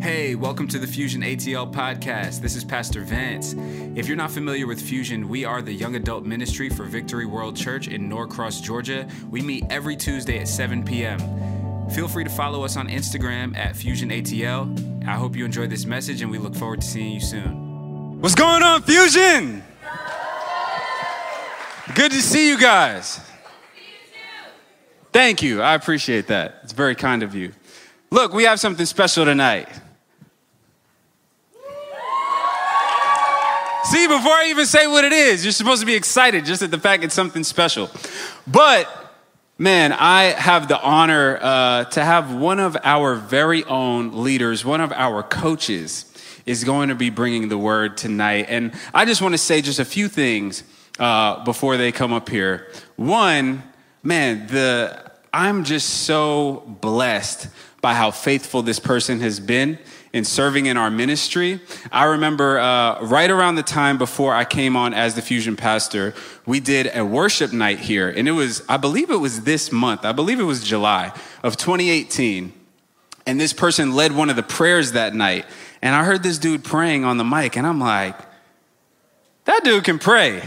Hey, welcome to the Fusion ATL podcast. This is Pastor Vance. If you're not familiar with Fusion, we are the young adult ministry for Victory World Church in Norcross, Georgia. We meet every Tuesday at 7 p.m. Feel free to follow us on Instagram at Fusion ATL. I hope you enjoyed this message and we look forward to seeing you soon. What's going on, Fusion? Good to see you guys. Thank you. I appreciate that. It's very kind of you. Look, we have something special tonight. See, before I even say what it is, you're supposed to be excited just at the fact it's something special. But, man, I have the honor uh, to have one of our very own leaders, one of our coaches, is going to be bringing the word tonight. And I just want to say just a few things uh, before they come up here. One, man, the I'm just so blessed by how faithful this person has been in serving in our ministry. I remember uh, right around the time before I came on as the fusion pastor, we did a worship night here, and it was, I believe it was this month, I believe it was July of 2018. And this person led one of the prayers that night. And I heard this dude praying on the mic, and I'm like, that dude can pray.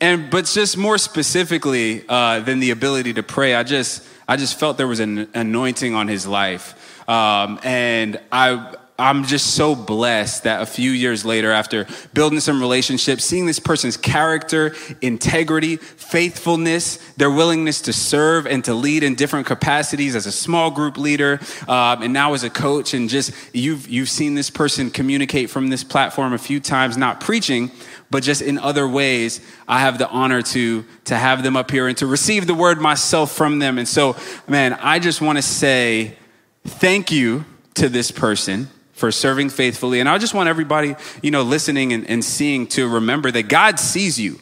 And but just more specifically uh, than the ability to pray, I just I just felt there was an anointing on his life, um, and I I'm just so blessed that a few years later, after building some relationships, seeing this person's character, integrity, faithfulness, their willingness to serve and to lead in different capacities as a small group leader, um, and now as a coach, and just you've you've seen this person communicate from this platform a few times, not preaching, but just in other ways, I have the honor to to have them up here and to receive the word myself from them. And so, man, I just want to say thank you to this person for serving faithfully. And I just want everybody, you know, listening and, and seeing to remember that God sees you.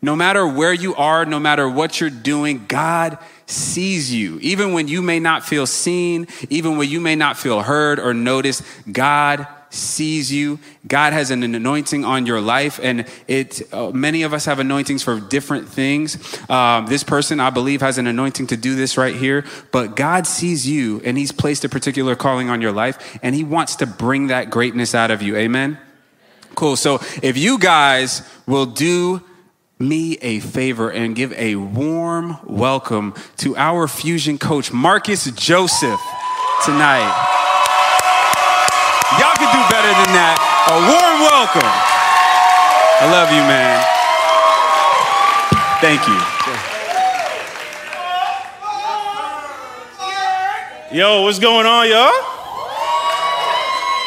No matter where you are, no matter what you're doing, God sees you. Even when you may not feel seen, even when you may not feel heard or noticed, God sees you. God has an anointing on your life, and it. Uh, many of us have anointings for different things. Um, this person, I believe, has an anointing to do this right here. But God sees you, and He's placed a particular calling on your life, and He wants to bring that greatness out of you. Amen. Cool. So if you guys will do me a favor and give a warm welcome to our fusion coach, Marcus Joseph, tonight. Than that. A warm welcome. I love you, man. Thank you. Yo, what's going on, y'all?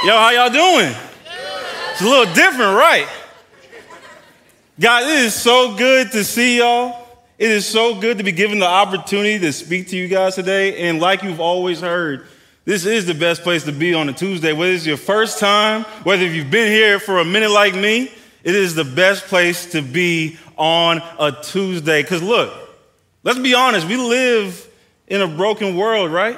Yo, how y'all doing? It's a little different, right? God, it is so good to see y'all. It is so good to be given the opportunity to speak to you guys today. And like you've always heard, this is the best place to be on a Tuesday. Whether it's your first time, whether you've been here for a minute like me, it is the best place to be on a Tuesday. Because look, let's be honest, we live in a broken world, right?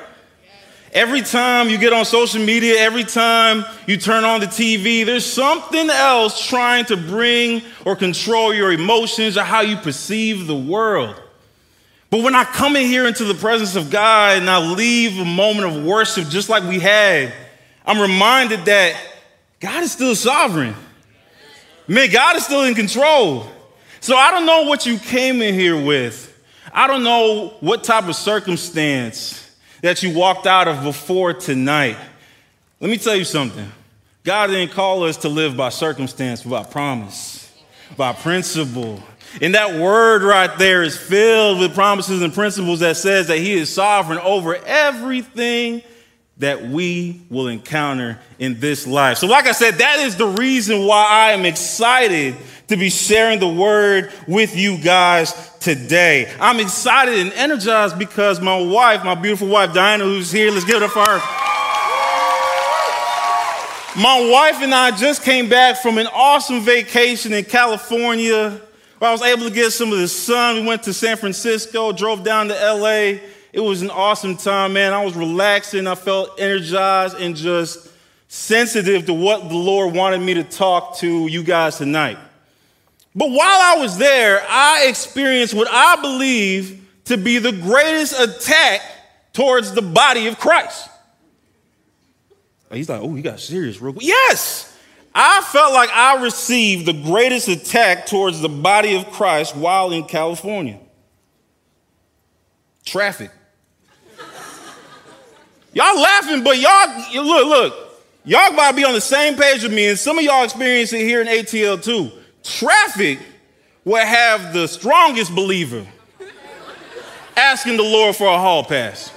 Every time you get on social media, every time you turn on the TV, there's something else trying to bring or control your emotions or how you perceive the world. But when I come in here into the presence of God and I leave a moment of worship just like we had, I'm reminded that God is still sovereign. Man, God is still in control. So I don't know what you came in here with. I don't know what type of circumstance that you walked out of before tonight. Let me tell you something. God didn't call us to live by circumstance, but by promise, by principle, and that word right there is filled with promises and principles that says that he is sovereign over everything that we will encounter in this life. So like I said, that is the reason why I am excited to be sharing the word with you guys today. I'm excited and energized because my wife, my beautiful wife Diana who's here, let's give it up for her. My wife and I just came back from an awesome vacation in California where I was able to get some of the sun. We went to San Francisco, drove down to LA. It was an awesome time, man. I was relaxing. I felt energized and just sensitive to what the Lord wanted me to talk to you guys tonight. But while I was there, I experienced what I believe to be the greatest attack towards the body of Christ. He's like, oh, you got serious real quick. Yes! I felt like I received the greatest attack towards the body of Christ while in California. Traffic. y'all laughing, but y'all, look, look, y'all about to be on the same page with me, and some of y'all experience it here in ATL too. Traffic will have the strongest believer asking the Lord for a hall pass.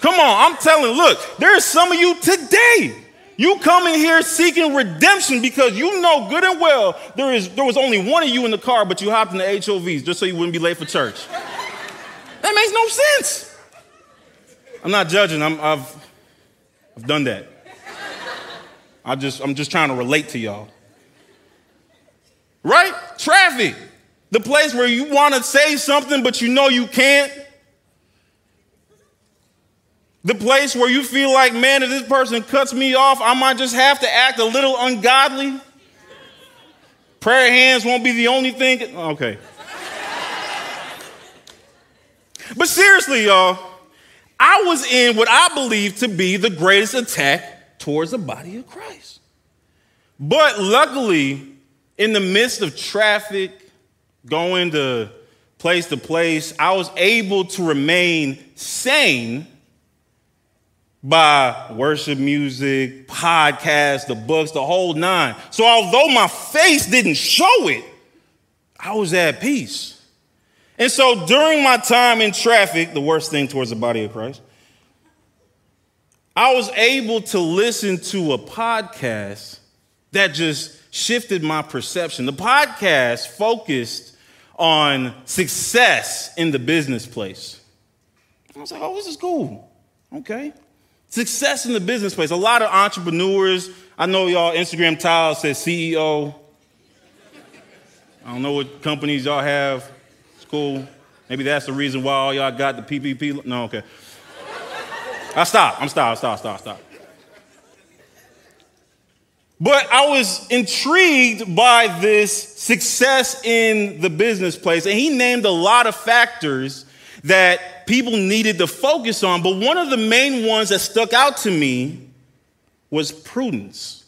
Come on, I'm telling, look, there are some of you today. You come in here seeking redemption because you know good and well there is there was only one of you in the car, but you hopped in the HOVs just so you wouldn't be late for church. That makes no sense. I'm not judging. I'm, I've I've done that. I just I'm just trying to relate to y'all. Right? Traffic. The place where you want to say something but you know you can't. The place where you feel like, man, if this person cuts me off, I might just have to act a little ungodly. Prayer hands won't be the only thing. Okay. but seriously, y'all, I was in what I believe to be the greatest attack towards the body of Christ. But luckily, in the midst of traffic, going to place to place, I was able to remain sane by worship music, podcasts, the books, the whole nine. So although my face didn't show it, I was at peace. And so during my time in traffic, the worst thing towards the body of Christ, I was able to listen to a podcast that just shifted my perception. The podcast focused on success in the business place. I was like, oh, this is cool. Okay. Success in the business place. A lot of entrepreneurs, I know y'all Instagram tile says CEO. I don't know what companies y'all have. It's cool. Maybe that's the reason why all y'all got the PPP. No, okay. I stop. I'm stop. Stop. Stop. Stop. But I was intrigued by this success in the business place, and he named a lot of factors that people needed to focus on, but one of the main ones that stuck out to me was prudence.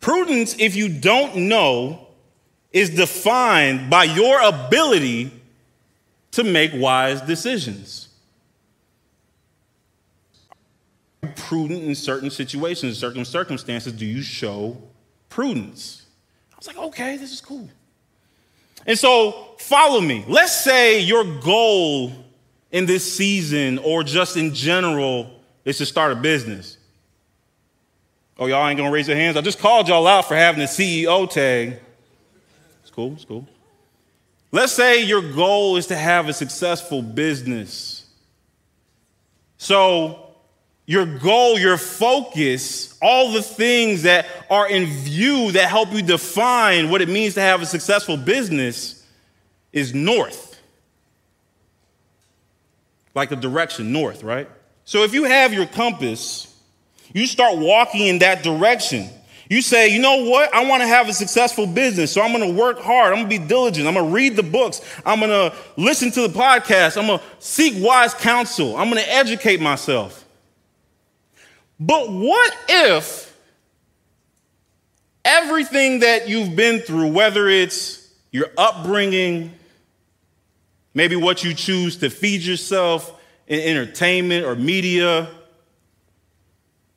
Prudence, if you don't know, is defined by your ability to make wise decisions. Prudent in certain situations, certain circumstances, do you show prudence? I was like, okay, this is cool. And so, follow me. Let's say your goal in this season or just in general is to start a business. Oh, y'all ain't gonna raise your hands? I just called y'all out for having a CEO tag. It's cool, it's cool. Let's say your goal is to have a successful business. So, your goal, your focus, all the things that are in view that help you define what it means to have a successful business is north. Like the direction north, right? So if you have your compass, you start walking in that direction. You say, you know what? I want to have a successful business, so I'm going to work hard. I'm going to be diligent. I'm going to read the books. I'm going to listen to the podcast. I'm going to seek wise counsel. I'm going to educate myself. But what if everything that you've been through, whether it's your upbringing, maybe what you choose to feed yourself in entertainment or media,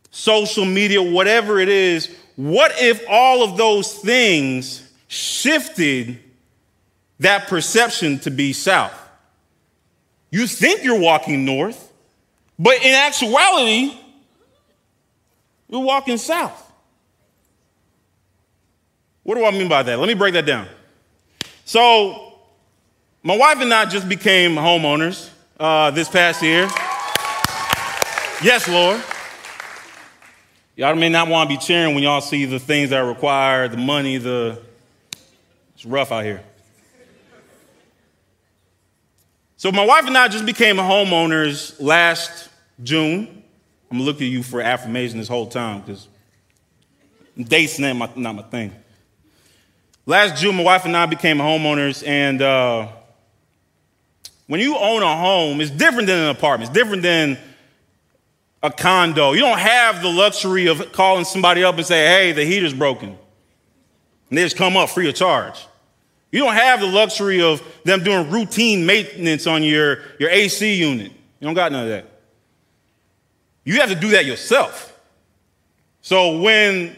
social media, whatever it is, what if all of those things shifted that perception to be south? You think you're walking north, but in actuality, you're walking south. What do I mean by that? Let me break that down. So, my wife and I just became homeowners uh, this past year. Yes, Lord. Y'all may not want to be cheering when y'all see the things that require the money, the. It's rough out here. So, my wife and I just became homeowners last June. I'm gonna look at you for affirmation this whole time because dates not my, not my thing. Last June, my wife and I became homeowners, and uh, when you own a home, it's different than an apartment. It's different than a condo. You don't have the luxury of calling somebody up and say, hey, the heater's broken. And they just come up free of charge. You don't have the luxury of them doing routine maintenance on your, your AC unit. You don't got none of that. You have to do that yourself. So when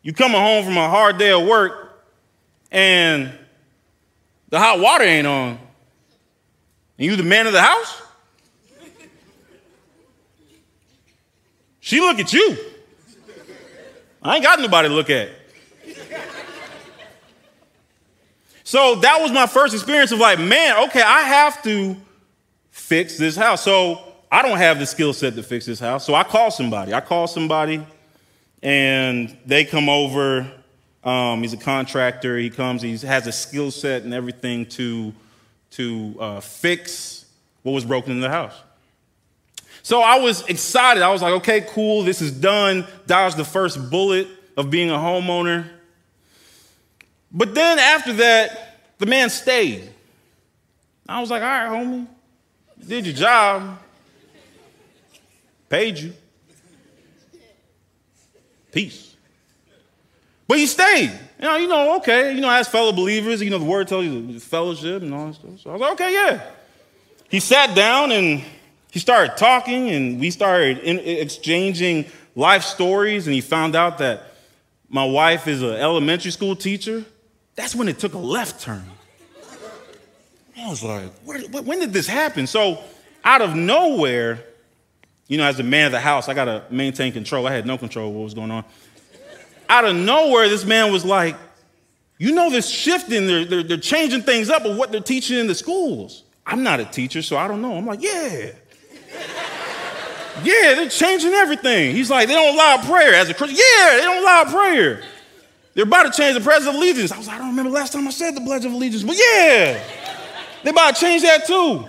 you coming home from a hard day of work and the hot water ain't on, and you the man of the house, she look at you. I ain't got nobody to look at. So that was my first experience of like, man, okay, I have to fix this house. So I don't have the skill set to fix this house. So I call somebody. I call somebody and they come over. Um, he's a contractor. He comes. He has a skill set and everything to to uh, fix what was broken in the house. So I was excited. I was like, okay, cool. This is done. Dodged the first bullet of being a homeowner. But then after that, the man stayed. I was like, all right, homie, you did your job, paid you. Peace. But he stayed. You know, you know, okay, you know, as fellow believers, you know, the word tells you the fellowship and all that stuff. So I was like, okay, yeah. He sat down and he started talking, and we started in, exchanging life stories, and he found out that my wife is an elementary school teacher. That's when it took a left turn. I was like, when did this happen? So, out of nowhere, you know, as a man of the house, I got to maintain control. I had no control of what was going on. Out of nowhere, this man was like, You know, this shifting, they're, they're, they're changing things up of what they're teaching in the schools. I'm not a teacher, so I don't know. I'm like, Yeah. yeah, they're changing everything. He's like, They don't allow prayer as a Christian. Yeah, they don't allow prayer. They're about to change the Pledge of Allegiance. I was like, I don't remember last time I said the Pledge of Allegiance, but yeah, they're about to change that too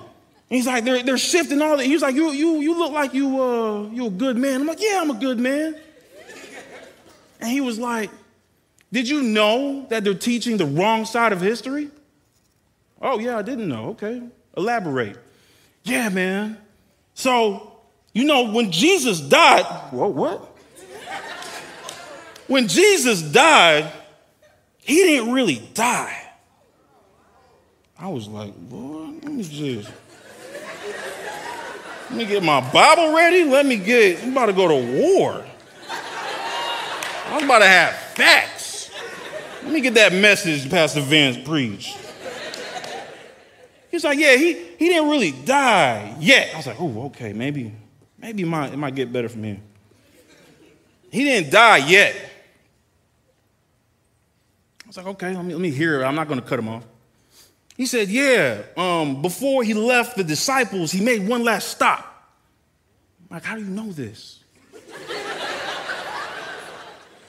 he's like, they're, they're shifting all that. He's like, you, you, you look like you, uh, you a good man. I'm like, yeah, I'm a good man. And he was like, did you know that they're teaching the wrong side of history? Oh, yeah, I didn't know. Okay, elaborate. Yeah, man. So, you know, when Jesus died, whoa, what? when Jesus died, he didn't really die. I was like, Lord, let me just. Let me get my Bible ready. Let me get, I'm about to go to war. I'm about to have facts. Let me get that message Pastor Vance preached. He's like, yeah, he, he didn't really die yet. I was like, oh, okay, maybe, maybe it might, it might get better from here. He didn't die yet. I was like, okay, let me, let me hear it. I'm not going to cut him off. He said, Yeah, um, before he left the disciples, he made one last stop. I'm like, how do you know this?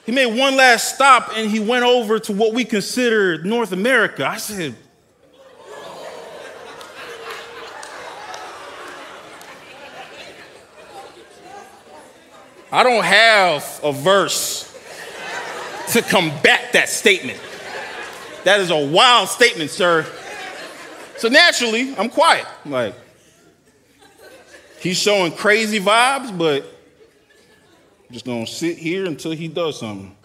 He made one last stop and he went over to what we consider North America. I said, I don't have a verse to combat that statement. That is a wild statement, sir. So naturally, I'm quiet. I'm like, he's showing crazy vibes, but just gonna sit here until he does something.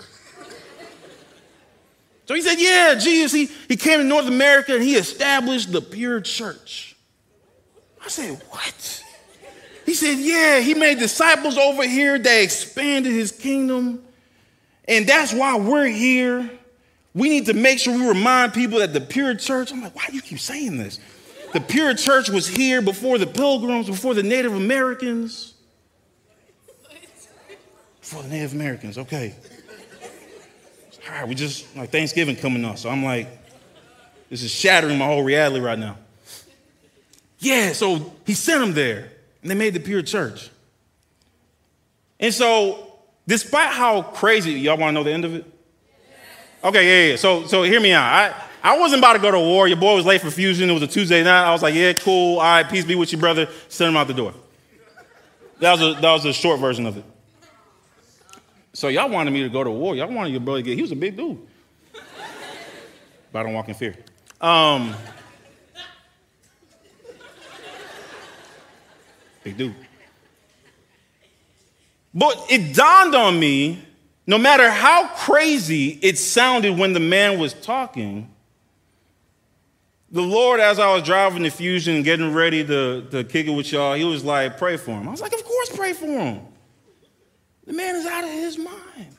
So he said, Yeah, Jesus, he, he came to North America and he established the pure church. I said, What? He said, Yeah, he made disciples over here that expanded his kingdom. And that's why we're here. We need to make sure we remind people that the pure church, I'm like, why do you keep saying this? The pure church was here before the pilgrims, before the Native Americans. Before the Native Americans, okay. All right, we just, like Thanksgiving coming up. So I'm like, this is shattering my whole reality right now. Yeah, so he sent them there, and they made the pure church. And so, despite how crazy, y'all want to know the end of it? Okay, yeah, yeah. So, so hear me out. I, I wasn't about to go to war. Your boy was late for fusion. It was a Tuesday night. I was like, yeah, cool. All right, peace be with you, brother. Send him out the door. That was a, that was a short version of it. So y'all wanted me to go to war. Y'all wanted your brother to get, he was a big dude. But I don't walk in fear. Um, big dude. But it dawned on me no matter how crazy it sounded when the man was talking, the Lord, as I was driving the Fusion getting ready to, to kick it with y'all, he was like, pray for him. I was like, of course, pray for him. The man is out of his mind.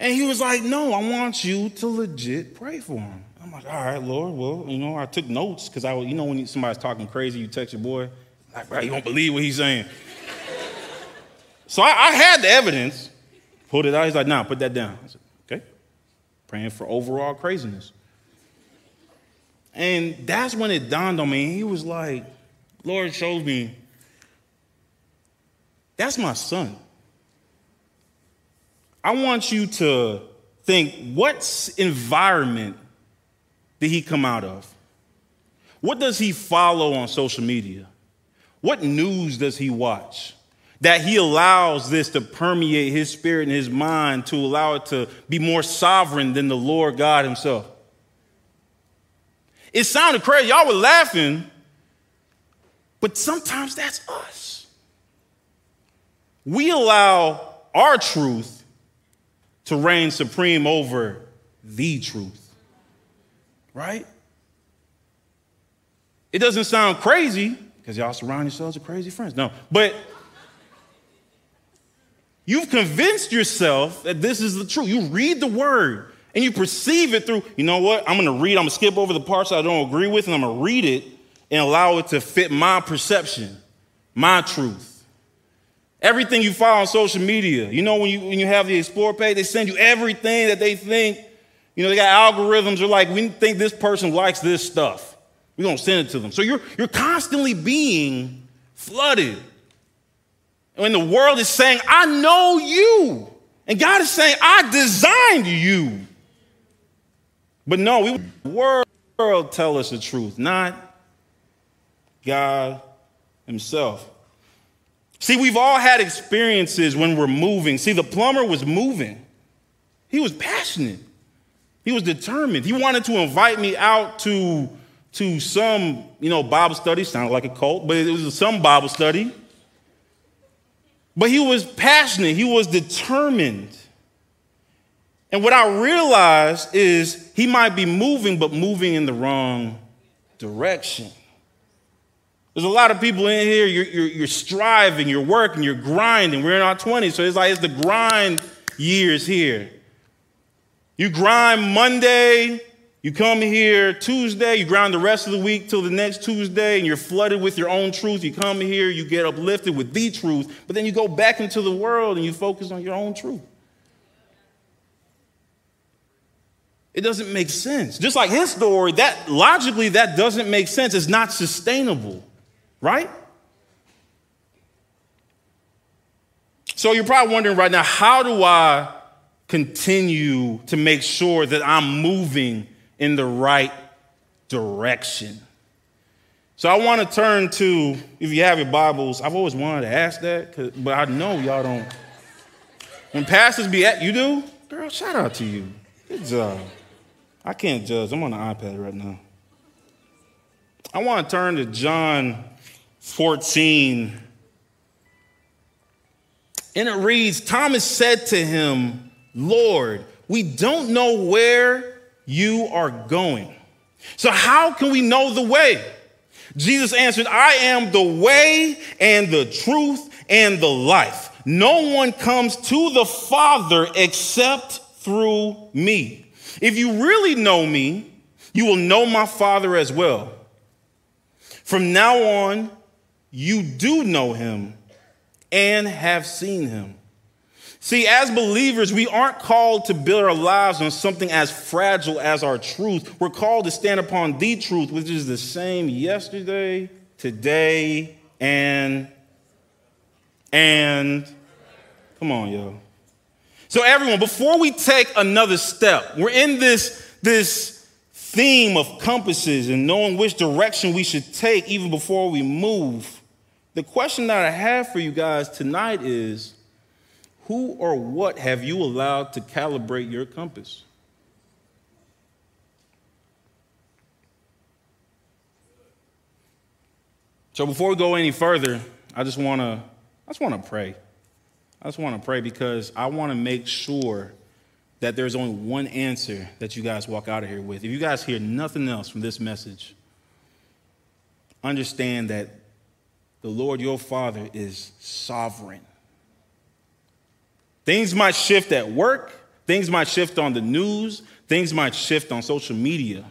And he was like, no, I want you to legit pray for him. I'm like, all right, Lord. Well, you know, I took notes because I, you know, when somebody's talking crazy, you text your boy, like, bro, you won't believe what he's saying. So I, I, had the evidence, pulled it out. He's like, nah, put that down. I said, okay. Praying for overall craziness. And that's when it dawned on me. He was like, Lord showed me, that's my son. I want you to think what environment did he come out of? What does he follow on social media? What news does he watch? that he allows this to permeate his spirit and his mind to allow it to be more sovereign than the Lord God himself. It sounded crazy. Y'all were laughing, but sometimes that's us. We allow our truth to reign supreme over the truth, right? It doesn't sound crazy because y'all surround yourselves with crazy friends. No, but You've convinced yourself that this is the truth. You read the word and you perceive it through, you know what? I'm going to read, I'm going to skip over the parts I don't agree with, and I'm going to read it and allow it to fit my perception, my truth. Everything you follow on social media, you know, when you, when you have the Explore page, they send you everything that they think, you know, they got algorithms are like, we think this person likes this stuff. We're going to send it to them. So you're, you're constantly being flooded And when the world is saying, I know you. And God is saying, I designed you. But no, we the world tell us the truth, not God Himself. See, we've all had experiences when we're moving. See, the plumber was moving. He was passionate. He was determined. He wanted to invite me out to, to some, you know, Bible study. Sounded like a cult, but it was some Bible study. But he was passionate, he was determined. And what I realized is he might be moving, but moving in the wrong direction. There's a lot of people in here, you're, you're, you're, striving, you're working, you're grinding. We're in our 20s, so it's like it's the grind years here. You grind Monday, you come here Tuesday, you grind the rest of the week till the next Tuesday, and you're flooded with your own truth. You come here, you get uplifted with the truth, but then you go back into the world and you focus on your own truth. It doesn't make sense. Just like his story, that logically that doesn't make sense. It's not sustainable, right? So you're probably wondering right now, how do I continue to make sure that I'm moving in the right direction. So I want to turn to, if you have your Bibles, I've always wanted to ask that, but I know y'all don't. When pastors be at, you do? Girl, shout out to you. Good job. I can't judge. I'm on the iPad right now. I want to turn to John 14. And it reads Thomas said to him, Lord, we don't know where you are going. So, how can we know the way? Jesus answered, I am the way and the truth and the life. No one comes to the Father except through me. If you really know me, you will know my Father as well. From now on, you do know him and have seen him. See, as believers, we aren't called to build our lives on something as fragile as our truth. We're called to stand upon the truth, which is the same yesterday, today, and and come on, yo. So everyone, before we take another step, we're in this this theme of compasses and knowing which direction we should take even before we move. The question that I have for you guys tonight is who or what have you allowed to calibrate your compass? So before we go any further, I just want to I just want to pray. I just want to pray because I want to make sure that there's only one answer that you guys walk out of here with. If you guys hear nothing else from this message, understand that the Lord your Father is sovereign. Things might shift at work, things might shift on the news, things might shift on social media,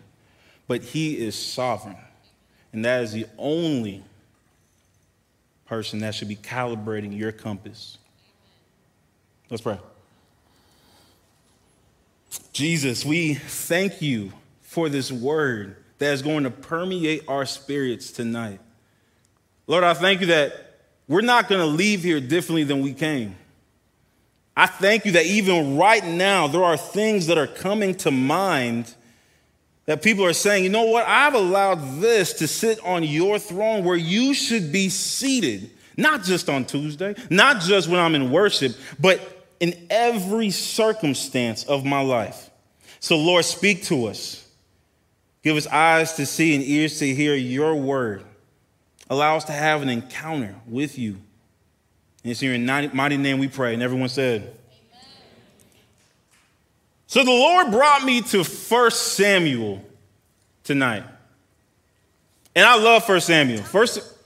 but He is sovereign. And that is the only person that should be calibrating your compass. Let's pray. Jesus, we thank you for this word that is going to permeate our spirits tonight. Lord, I thank you that we're not going to leave here differently than we came. I thank you that even right now, there are things that are coming to mind that people are saying, you know what? I've allowed this to sit on your throne where you should be seated, not just on Tuesday, not just when I'm in worship, but in every circumstance of my life. So, Lord, speak to us. Give us eyes to see and ears to hear your word. Allow us to have an encounter with you. And it's in your mighty name we pray. And everyone said, Amen. So the Lord brought me to 1 Samuel tonight. And I love 1 Samuel. First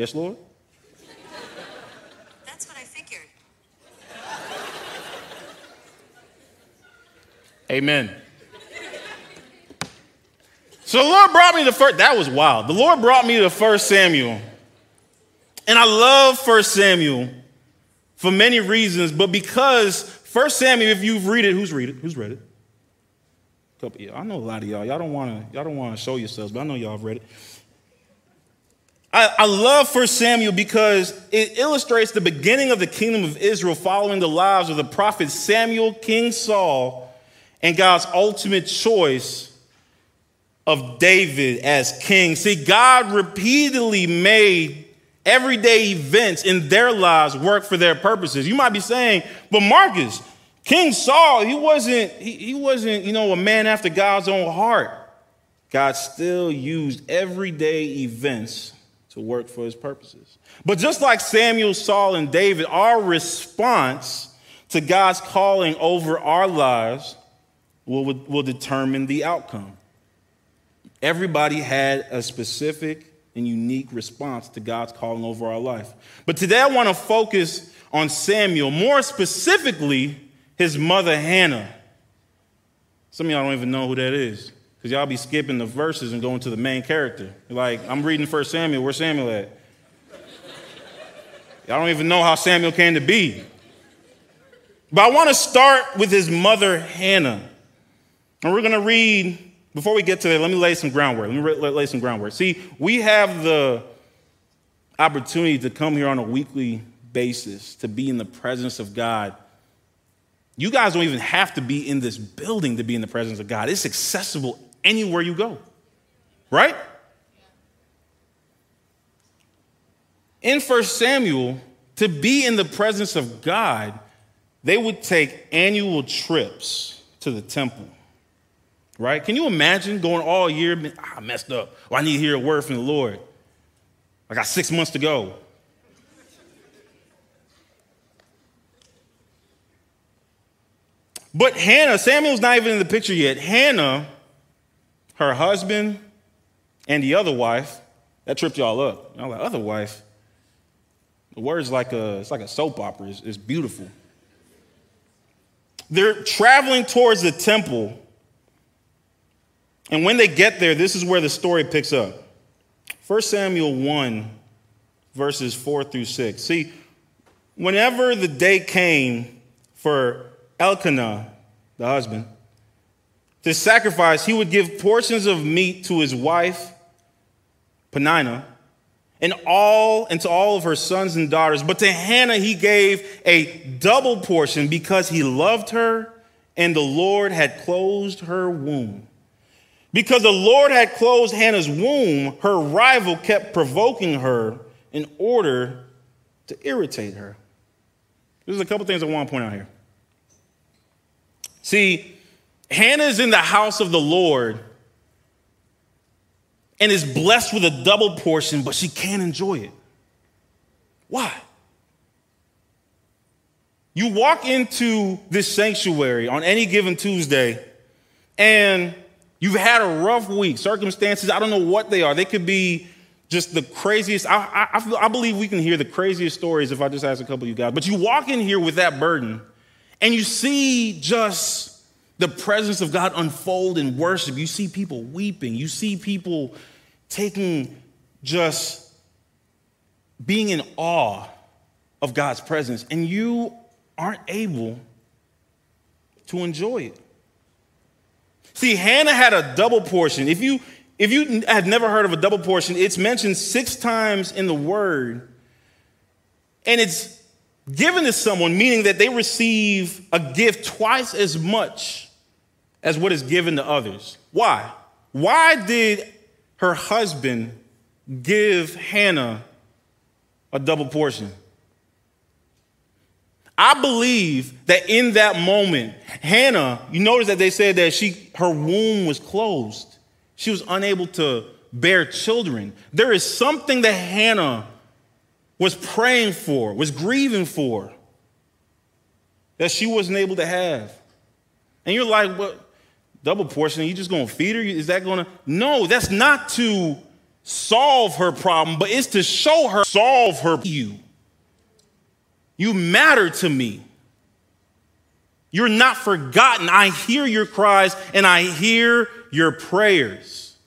Yes, Lord? That's what I figured. Amen. So the Lord brought me to first, that was wild. The Lord brought me to First Samuel. And I love First Samuel for many reasons, but because First Samuel, if you've read it, who's read it? Who's read it? Couple y'all. I know a lot of y'all. Y'all don't want to, y'all don't want to show yourselves, but I know y'all have read it. I, I love First Samuel because it illustrates the beginning of the kingdom of Israel following the lives of the prophet Samuel, King Saul, and God's ultimate choice of David as king. See, God repeatedly made everyday events in their lives work for their purposes. You might be saying, but Marcus, King Saul, he wasn't, he, he wasn't, you know, a man after God's own heart. God still used everyday events to work for his purposes. But just like Samuel, Saul, and David, our response to God's calling over our lives will, will determine the outcome. Everybody had a specific and unique response to God's calling over our life. But today I want to focus on Samuel, more specifically, his mother Hannah. Some of y'all don't even know who that is because y'all be skipping the verses and going to the main character. Like, I'm reading First Samuel, where's Samuel at? Y'all don't even know how Samuel came to be. But I want to start with his mother Hannah. And we're going to read, before we get to that, let me lay some groundwork. Let me lay some groundwork. See, we have the opportunity to come here on a weekly basis, to be in the presence of God. You guys don't even have to be in this building to be in the presence of God, it's accessible anywhere you go, right? In 1 Samuel, to be in the presence of God, they would take annual trips to the temple right? Can you imagine going all year, ah, I messed up, or I need to hear a word from the Lord. I got six months to go. But Hannah, Samuel's not even in the picture yet. Hannah, her husband, and the other wife, that tripped y'all up. I'm like, other wife? The word's like a, it's like a soap opera. It's, it's beautiful. They're traveling towards the temple and when they get there, this is where the story picks up. 1 Samuel 1, verses 4 through 6. See, whenever the day came for Elkanah, the husband, to sacrifice, he would give portions of meat to his wife, Peninnah, and all and to all of her sons and daughters. But to Hannah he gave a double portion because he loved her, and the Lord had closed her womb. Because the Lord had closed Hannah's womb, her rival kept provoking her in order to irritate her. There's a couple things I want to point out here. See, Hannah is in the house of the Lord, and is blessed with a double portion, but she can't enjoy it. Why? You walk into this sanctuary on any given Tuesday, and you've had a rough week. Circumstances, I don't know what they are. They could be just the craziest. I, I, I, believe we can hear the craziest stories if I just ask a couple of you guys. But you walk in here with that burden, and you see just the presence of God unfold in worship. You see people weeping. You see people taking just being in awe of God's presence, and you aren't able to enjoy it. See, Hannah had a double portion. If you if you had never heard of a double portion, it's mentioned six times in the word, and it's given to someone, meaning that they receive a gift twice as much as what is given to others. Why? Why did her husband give Hannah a double portion? I believe that in that moment, Hannah, you notice that they said that she her womb was closed. She was unable to bear children. There is something that Hannah was praying for, was grieving for, that she wasn't able to have. And you're like, what? Double portion, you just gonna feed her? Is that gonna? No, that's not to solve her problem, but it's to show her, solve her you. You matter to me. You're not forgotten. I hear your cries and I hear your prayers.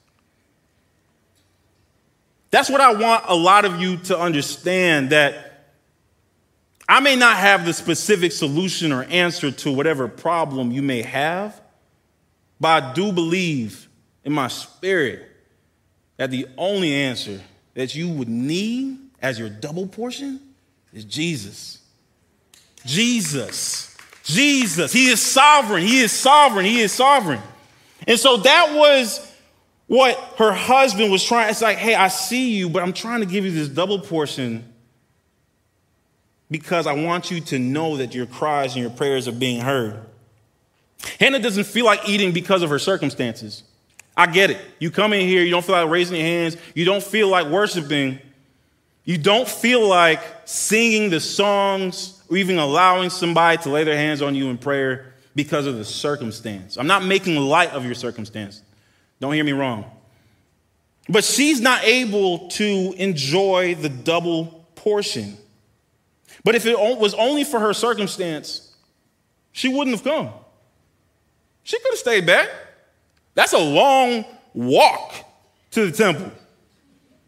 That's what I want a lot of you to understand that I may not have the specific solution or answer to whatever problem you may have, but I do believe in my spirit that the only answer that you would need as your double portion is Jesus. Jesus. Jesus. He is sovereign. He is sovereign. He is sovereign. And so that was what her husband was trying. It's like, hey, I see you, but I'm trying to give you this double portion because I want you to know that your cries and your prayers are being heard. Hannah doesn't feel like eating because of her circumstances. I get it. You come in here, you don't feel like raising your hands, you don't feel like worshiping, you don't feel like singing the songs or even allowing somebody to lay their hands on you in prayer because of the circumstance. I'm not making light of your circumstance. Don't hear me wrong. But she's not able to enjoy the double portion. But if it was only for her circumstance, she wouldn't have come. She could have stayed back. That's a long walk to the temple.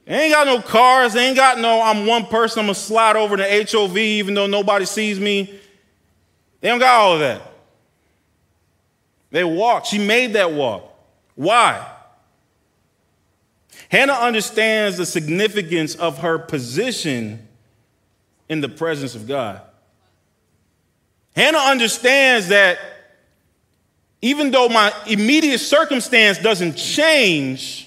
Ain't got no cars. Ain't got no, I'm one person, I'm going to slide over to HOV even though nobody sees me. They don't got all of that. They walk. She made that walk. Why? Hannah understands the significance of her position in the presence of God. Hannah understands that even though my immediate circumstance doesn't change,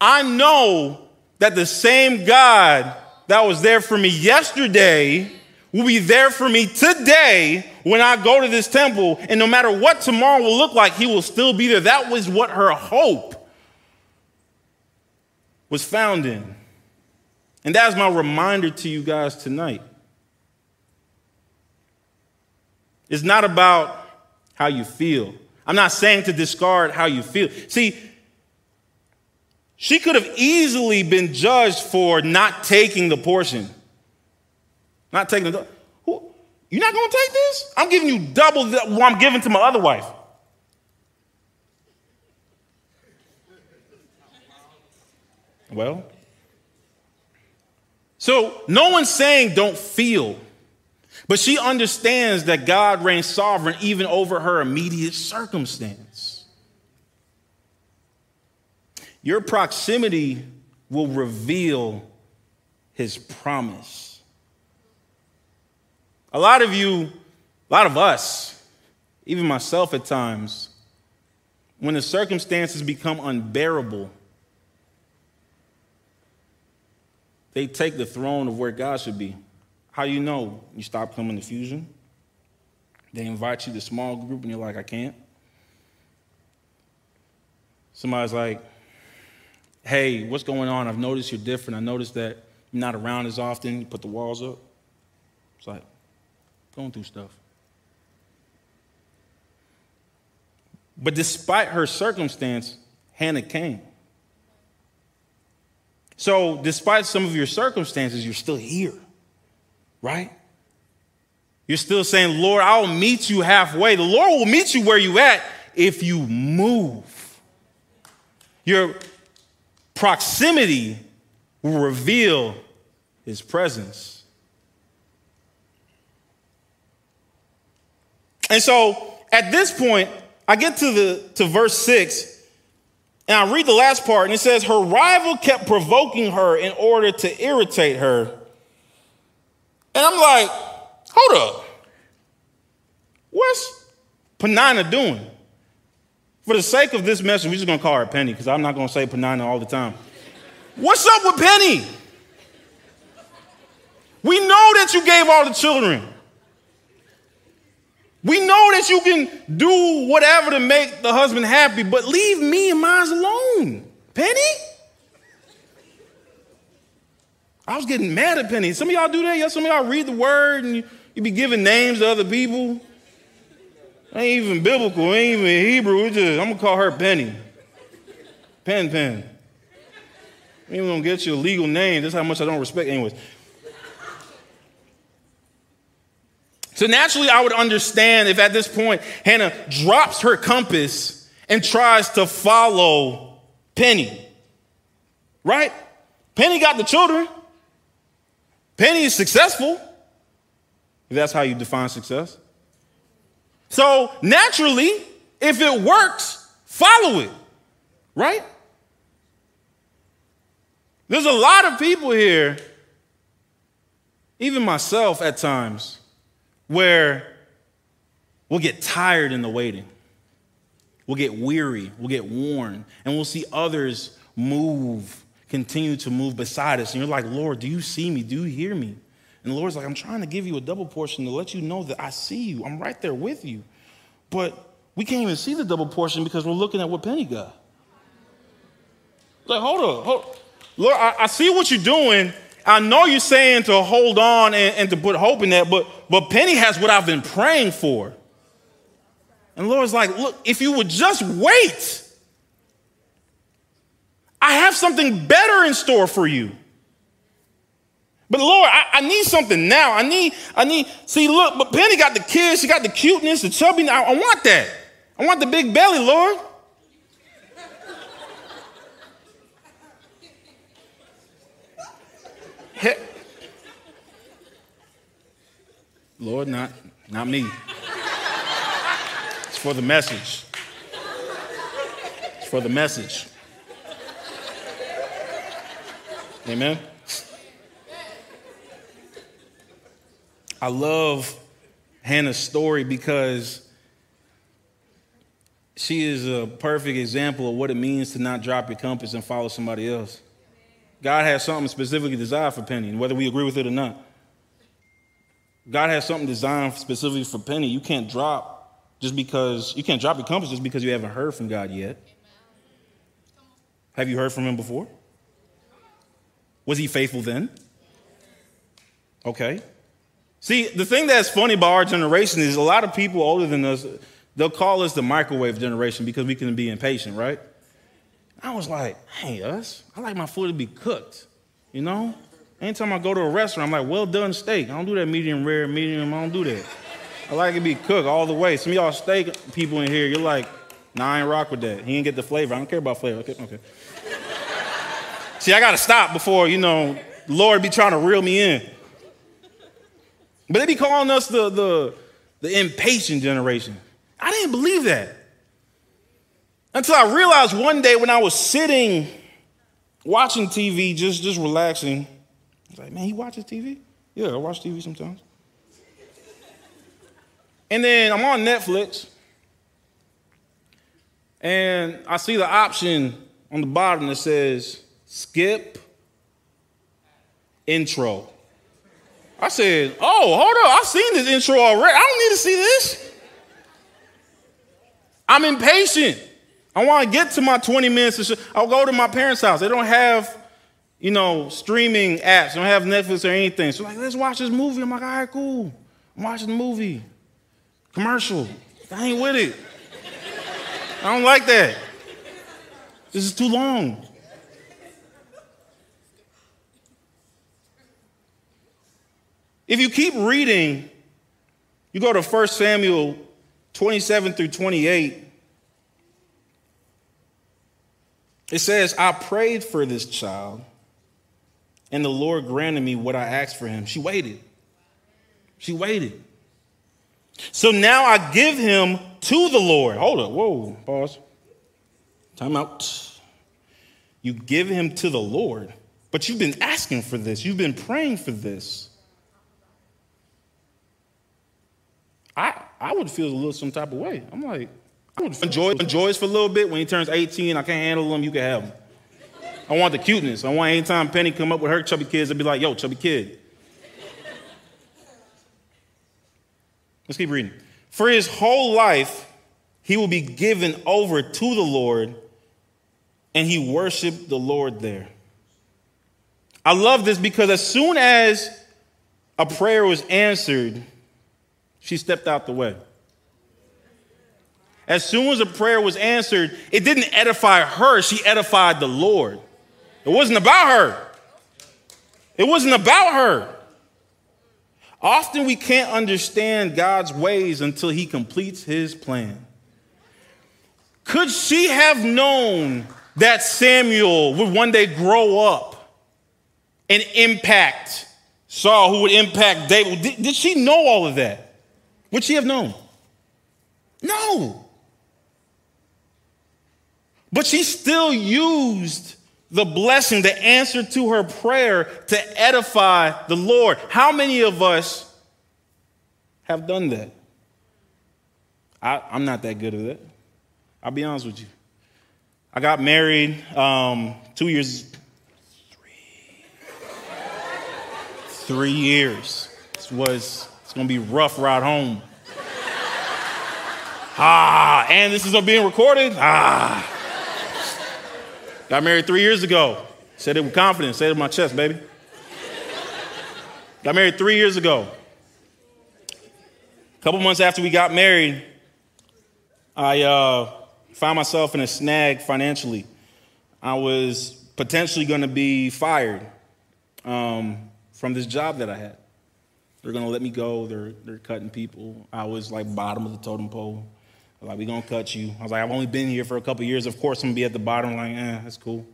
I know that the same God that was there for me yesterday will be there for me today when I go to this temple. And no matter what tomorrow will look like, He will still be there. That was what her hope was found in. And that is my reminder to you guys tonight. It's not about how you feel. I'm not saying to discard how you feel. See, she could have easily been judged for not taking the portion. Not taking the. You're not going to take this? I'm giving you double what I'm giving to my other wife. Well, so no one's saying don't feel, but she understands that God reigns sovereign even over her immediate circumstance. Your proximity will reveal his promise. A lot of you, a lot of us, even myself at times, when the circumstances become unbearable, they take the throne of where God should be. How you know? You stop coming to fusion. They invite you to small group and you're like, I can't. Somebody's like, hey, what's going on? I've noticed you're different. I noticed that you're not around as often. You put the walls up. It's like going through stuff. But despite her circumstance, Hannah came. So, despite some of your circumstances, you're still here, right? You're still saying, Lord, I'll meet you halfway. The Lord will meet you where you at if you move. Your proximity will reveal his presence. And so at this point, I get to the to verse 6 and I read the last part, and it says, Her rival kept provoking her in order to irritate her. And I'm like, Hold up. What's Peninnah doing? For the sake of this message, we're just gonna call her Penny, because I'm not gonna say Peninnah all the time. What's up with Penny? We know that you gave all the children. We know that you can do whatever to make the husband happy, but leave me and mine alone. Penny? I was getting mad at Penny. Some of y'all do that. Some of y'all read the word and you, you be giving names to other people. Ain't even biblical, ain't even Hebrew. It's just, I'm gonna call her Penny. Pen Pen. Ain't even gonna get you a legal name. That's how much I don't respect. Anyways. So naturally, I would understand if at this point Hannah drops her compass and tries to follow Penny. Right? Penny got the children. Penny is successful. If that's how you define success. So naturally, if it works, follow it. Right? There's a lot of people here, even myself at times where we'll get tired in the waiting. We'll get weary, we'll get worn, and we'll see others move, continue to move beside us. And you're like, Lord, do you see me? Do you hear me? And the Lord's like, I'm trying to give you a double portion to let you know that I see you. I'm right there with you. But we can't even see the double portion because we're looking at what Penny got. Like, hold up, hold. Lord, I, I see what you're doing, I know you're saying to hold on and, and, to put hope in that, but, but Penny has what I've been praying for. And the Lord's like, look, if you would just wait, I have something better in store for you. But Lord, I, I, need something now. I need, I need, see, look, but Penny got the kids, she got the cuteness, the chubby. I, I want that. I want the big belly, Lord. Lord, not, not me. It's for the message. It's for the message. Amen. I love Hannah's story because she is a perfect example of what it means to not drop your compass and follow somebody else. God has something specifically designed for Penny, whether we agree with it or not. God has something designed specifically for Penny. You can't drop just because, you can't drop your compass just because you haven't heard from God yet. Have you heard from him before? Was he faithful then? Okay. See, the thing that's funny about our generation is a lot of people older than us, they'll call us the microwave generation because we can be impatient, right? I was like, hey, us, I like my food to be cooked, you know? Anytime I go to a restaurant, I'm like, well done steak. I don't do that medium rare, medium. I don't do that. I like it to be cooked all the way. Some of y'all steak people in here, you're like, nah, I ain't rock with that. He ain't get the flavor. I don't care about flavor. Okay, okay. See, I got to stop before, you know, Lord be trying to reel me in. But they be calling us the, the, the impatient generation. I didn't believe that. Until I realized one day when I was sitting watching TV, just, just relaxing, He's like, man, he watches TV? Yeah, I watch TV sometimes. And then I'm on Netflix, and I see the option on the bottom that says skip intro. I said, oh, hold up, I've seen this intro already. I don't need to see this. I'm impatient. I want to get to my 20 minutes. I'll go to my parents' house. They don't have, you know, streaming apps. They don't have Netflix or anything. So like, let's watch this movie. I'm like, all right, cool. I'm watching the movie. Commercial. I ain't with it. I don't like that. This is too long. If you keep reading, you go to 1 Samuel 27 through 28. It says, I prayed for this child, and the Lord granted me what I asked for him. She waited. She waited. So now I give him to the Lord. Hold up, whoa, pause. Time out. You give him to the Lord, but you've been asking for this, you've been praying for this. I, I would feel a little some type of way. I'm like, I would enjoy, enjoy for a little bit. When he turns 18, I can't handle him, you can have him. I want the cuteness. I want anytime Penny come up with her chubby kids, I'd be like, yo, chubby kid. Let's keep reading. For his whole life, he will be given over to the Lord, and he worshiped the Lord there. I love this because as soon as a prayer was answered, she stepped out the way. As soon as a prayer was answered, it didn't edify her, she edified the Lord. It wasn't about her. It wasn't about her. Often we can't understand God's ways until he completes his plan. Could she have known that Samuel would one day grow up and impact Saul, who would impact David? Did, did she know all of that? Would she have known? No. But she still used the blessing, the answer to her prayer to edify the Lord. How many of us have done that? I, am not that good at it. I'll be honest with you. I got married um, two years, three, three years. This was, it's gonna be rough ride home. ah, and this is being recorded? Ah. Got married three years ago. Said it with confidence. Said it with my chest, baby. Got married three years ago. A couple months after we got married, I uh, found myself in a snag financially. I was potentially going to be fired um, from this job that I had. They're going to let me go. They're, they're cutting people. I was like bottom of the totem pole. Like, we gonna cut you. I was like, I've only been here for a couple years. Of course, I'm gonna be at the bottom. Like, eh, that's cool.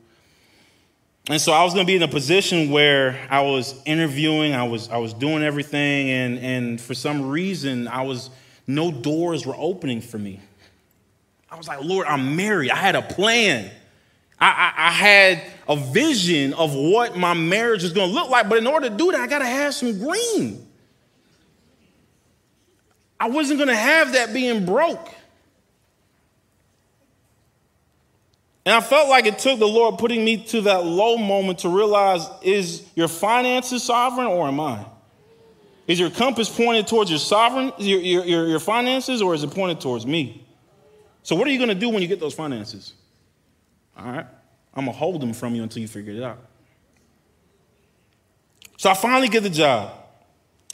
And so I was gonna be in a position where I was interviewing, I was I was doing everything, and and for some reason I was no doors were opening for me. I was like, Lord, I'm married. I had a plan. I, I, I had a vision of what my marriage was gonna look like, but in order to do that, I gotta have some green. I wasn't gonna have that being broke. And I felt like it took the Lord putting me to that low moment to realize is your finances sovereign or am I? Is your compass pointed towards your sovereign, your, your, your finances, or is it pointed towards me? So, what are you going to do when you get those finances? All right, I'm going to hold them from you until you figure it out. So, I finally get the job.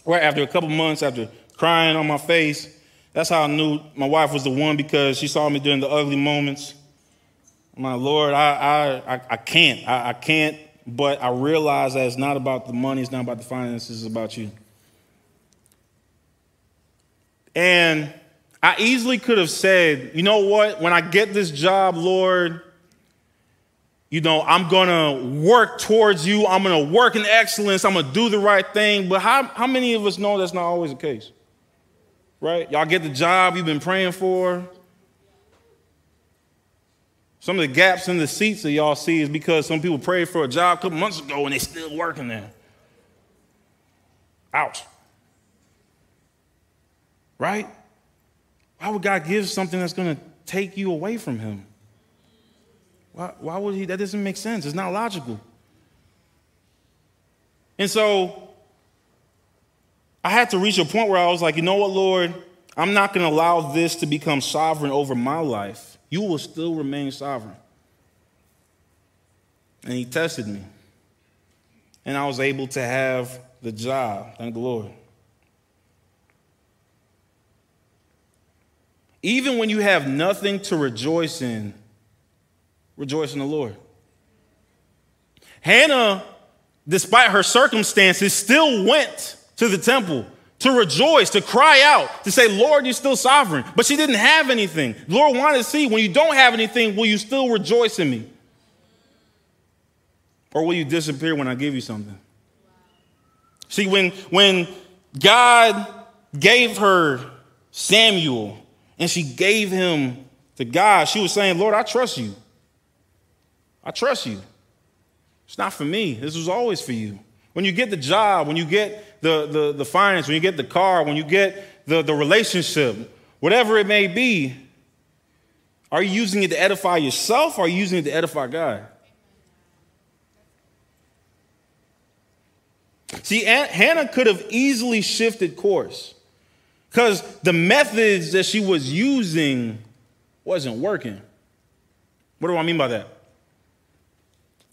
Right after a couple months, after crying on my face, that's how I knew my wife was the one because she saw me during the ugly moments. My Lord, I, I, I can't. I, I can't, but I realize that it's not about the money, it's not about the finances, it's about you. And I easily could have said, you know what, when I get this job, Lord, you know, I'm gonna work towards you, I'm gonna work in excellence, I'm gonna do the right thing. But how, how many of us know that's not always the case? Right? Y'all get the job you've been praying for, some of the gaps in the seats that y'all see is because some people prayed for a job a couple months ago and they still working there. Ouch. Right? Why would God give something that's going to take you away from Him? Why, why would He? That doesn't make sense. It's not logical. And so I had to reach a point where I was like, you know what, Lord? I'm not going to allow this to become sovereign over my life You will still remain sovereign. And he tested me. And I was able to have the job. Thank the Lord. Even when you have nothing to rejoice in, rejoice in the Lord. Hannah, despite her circumstances, still went to the temple to rejoice, to cry out, to say, Lord, you're still sovereign. But she didn't have anything. Lord wanted to see when you don't have anything, will you still rejoice in me? Or will you disappear when I give you something? See, when, when God gave her Samuel and she gave him to God, she was saying, Lord, I trust you. I trust you. It's not for me. This was always for you. When you get the job, when you get the, the, the finance, when you get the car, when you get the, the relationship, whatever it may be, are you using it to edify yourself or are you using it to edify God? See, Hannah could have easily shifted course because the methods that she was using wasn't working. What do I mean by that?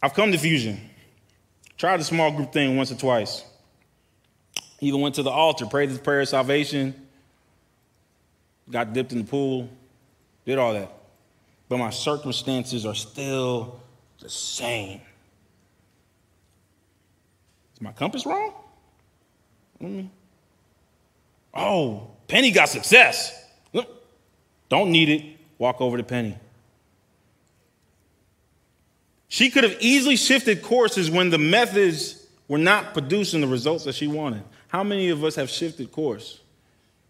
I've come to Fusion, tried the small group thing once or twice. Even went to the altar, prayed the prayer of salvation, got dipped in the pool, did all that. But my circumstances are still the same. Is my compass wrong? Mm-hmm. Oh, Penny got success. Don't need it. Walk over to Penny. She could have easily shifted courses when the methods were not producing the results that she wanted. How many of us have shifted course?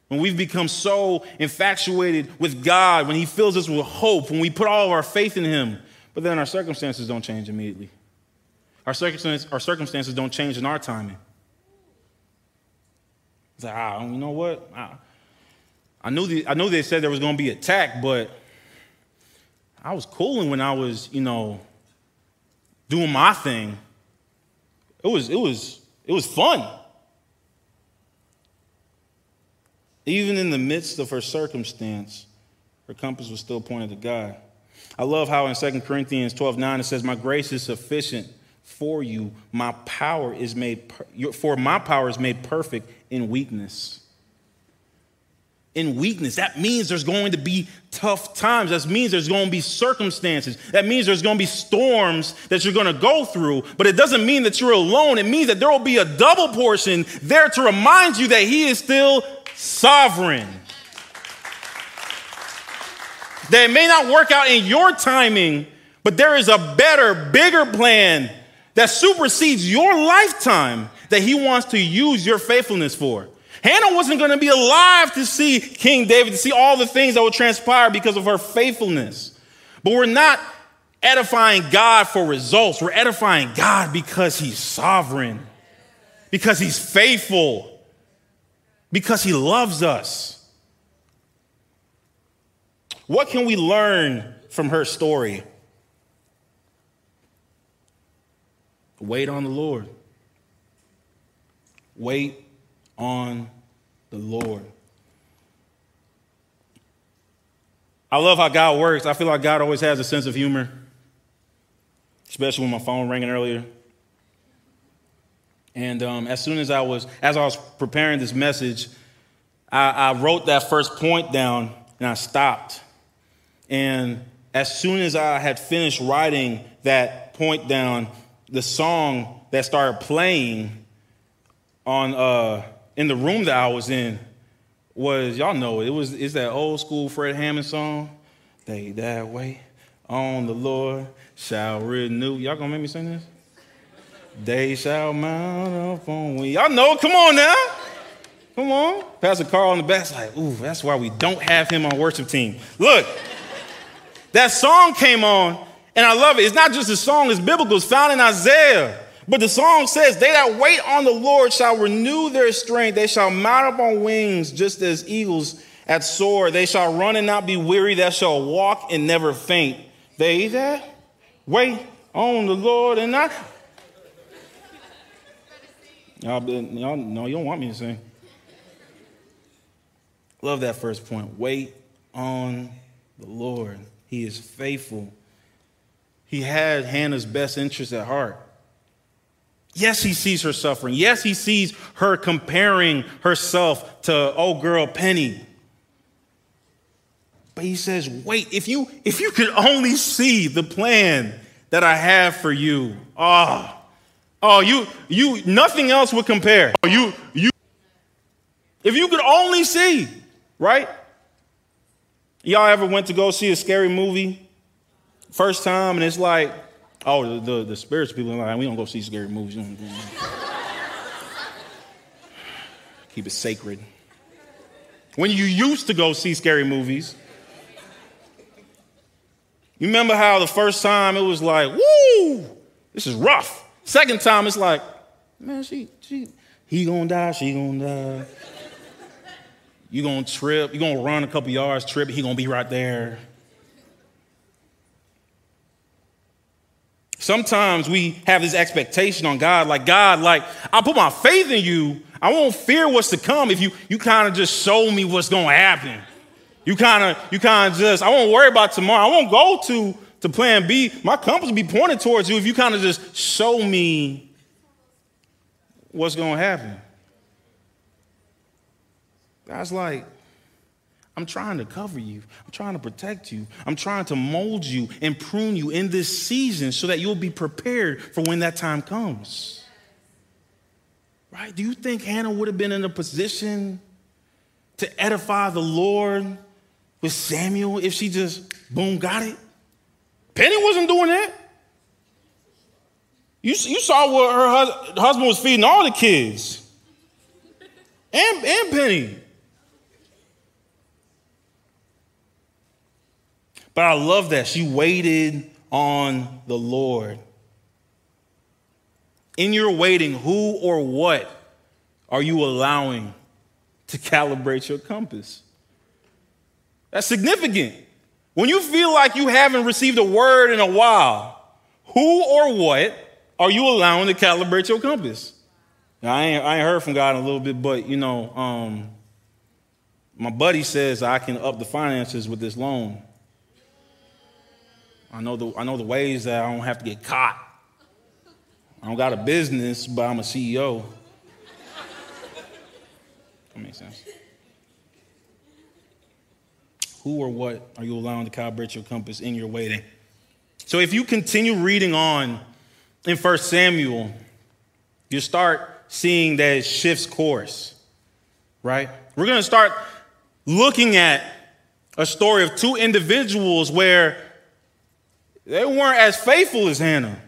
When we've become so infatuated with God, when He fills us with hope, when we put all of our faith in Him, but then our circumstances don't change immediately. Our circumstances, our circumstances don't change in our timing. It's like, ah, you know what? I, I, knew the, I knew they said there was going to be attack, but I was cooling when I was, you know, doing my thing. It was, it was, it was fun. Even in the midst of her circumstance, her compass was still pointed to God. I love how in 2 Corinthians 12 9 it says, My grace is sufficient for you. My power is made, per- for my power is made perfect in weakness in weakness. That means there's going to be tough times. That means there's going to be circumstances. That means there's going to be storms that you're going to go through. But it doesn't mean that you're alone. It means that there will be a double portion there to remind you that He is still sovereign. That it may not work out in your timing, but there is a better, bigger plan that supersedes your lifetime that He wants to use your faithfulness for. Hannah wasn't going to be alive to see King David, to see all the things that would transpire because of her faithfulness. But we're not edifying God for results. We're edifying God because He's sovereign, because He's faithful, because He loves us. What can we learn from her story? Wait on the Lord. Wait on the Lord. I love how God works. I feel like God always has a sense of humor, especially when my phone ringing earlier. And um, as soon as I was, as I was preparing this message, I, I wrote that first point down and I stopped. And as soon as I had finished writing that point down, the song that started playing on uh, in the room that I was in was y'all know it, was it's that old school Fred Hammond song. They that way on the Lord shall renew. Y'all gonna make me sing this? They shall mount up on wings. Y'all know, come on now. Come on. Pastor Carl on the back's like, ooh, that's why we don't have him on worship team. Look, that song came on, and I love it. It's not just a song, it's biblical. It's found in Isaiah. But the song says, They that wait on the Lord shall renew their strength. They shall mount up on wings just as eagles at soar. They shall run and not be weary. They shall walk and never faint. They that wait on the Lord and not. Y'all, y'all no, you don't want me to sing. Love that first point. Wait on the Lord. He is faithful. He had Hannah's best interest at heart. Yes, he sees her suffering. Yes, he sees her comparing herself to old girl Penny. But he says, wait, if you if you could only see the plan that I have for you. Oh, oh, you you nothing else would compare. Oh, you you if you could only see, right? Y'all ever went to go see a scary movie first time and it's like, oh, the, the, the spiritual people are like, we don't go see scary movies. Keep it sacred. When you used to go see scary movies, you remember how the first time it was like, woo, this is rough. Second time it's like, man, she, she, he gonna die, she gonna die. You gonna trip, you gonna run a couple yards, trip, he gonna be right there. Sometimes we have this expectation on God, like God, like I put my faith in you. I won't fear what's to come if you you kind of just show me what's gonna happen. You kind of you kind of just I won't worry about tomorrow. I won't go to to plan B. My compass will be pointed towards you if you kind of just show me what's gonna happen. God's like, I'm trying to cover you. I'm trying to protect you. I'm trying to mold you and prune you in this season so that you'll be prepared for when that time comes. Right? Do you think Hannah would have been in a position to edify the Lord with Samuel if she just, boom, got it? Penny wasn't doing that. You, you saw what her hus- husband was feeding all the kids and, and Penny. But I love that. She waited on the Lord. In your waiting, who or what are you allowing to calibrate your compass? That's significant. When you feel like you haven't received a word in a while, who or what are you allowing to calibrate your compass? Now, I ain't, I ain't heard from God in a little bit, but you know, um, my buddy says I can up the finances with this loan. I know the, I know the ways that I don't have to get caught. I don't got a business, but I'm a CEO. That makes sense. Who or what are you allowing to calibrate your compass in your waiting? So if you continue reading on in 1 Samuel, you start seeing that it shifts course, right? We're going to start looking at a story of two individuals where they weren't as faithful as Hannah.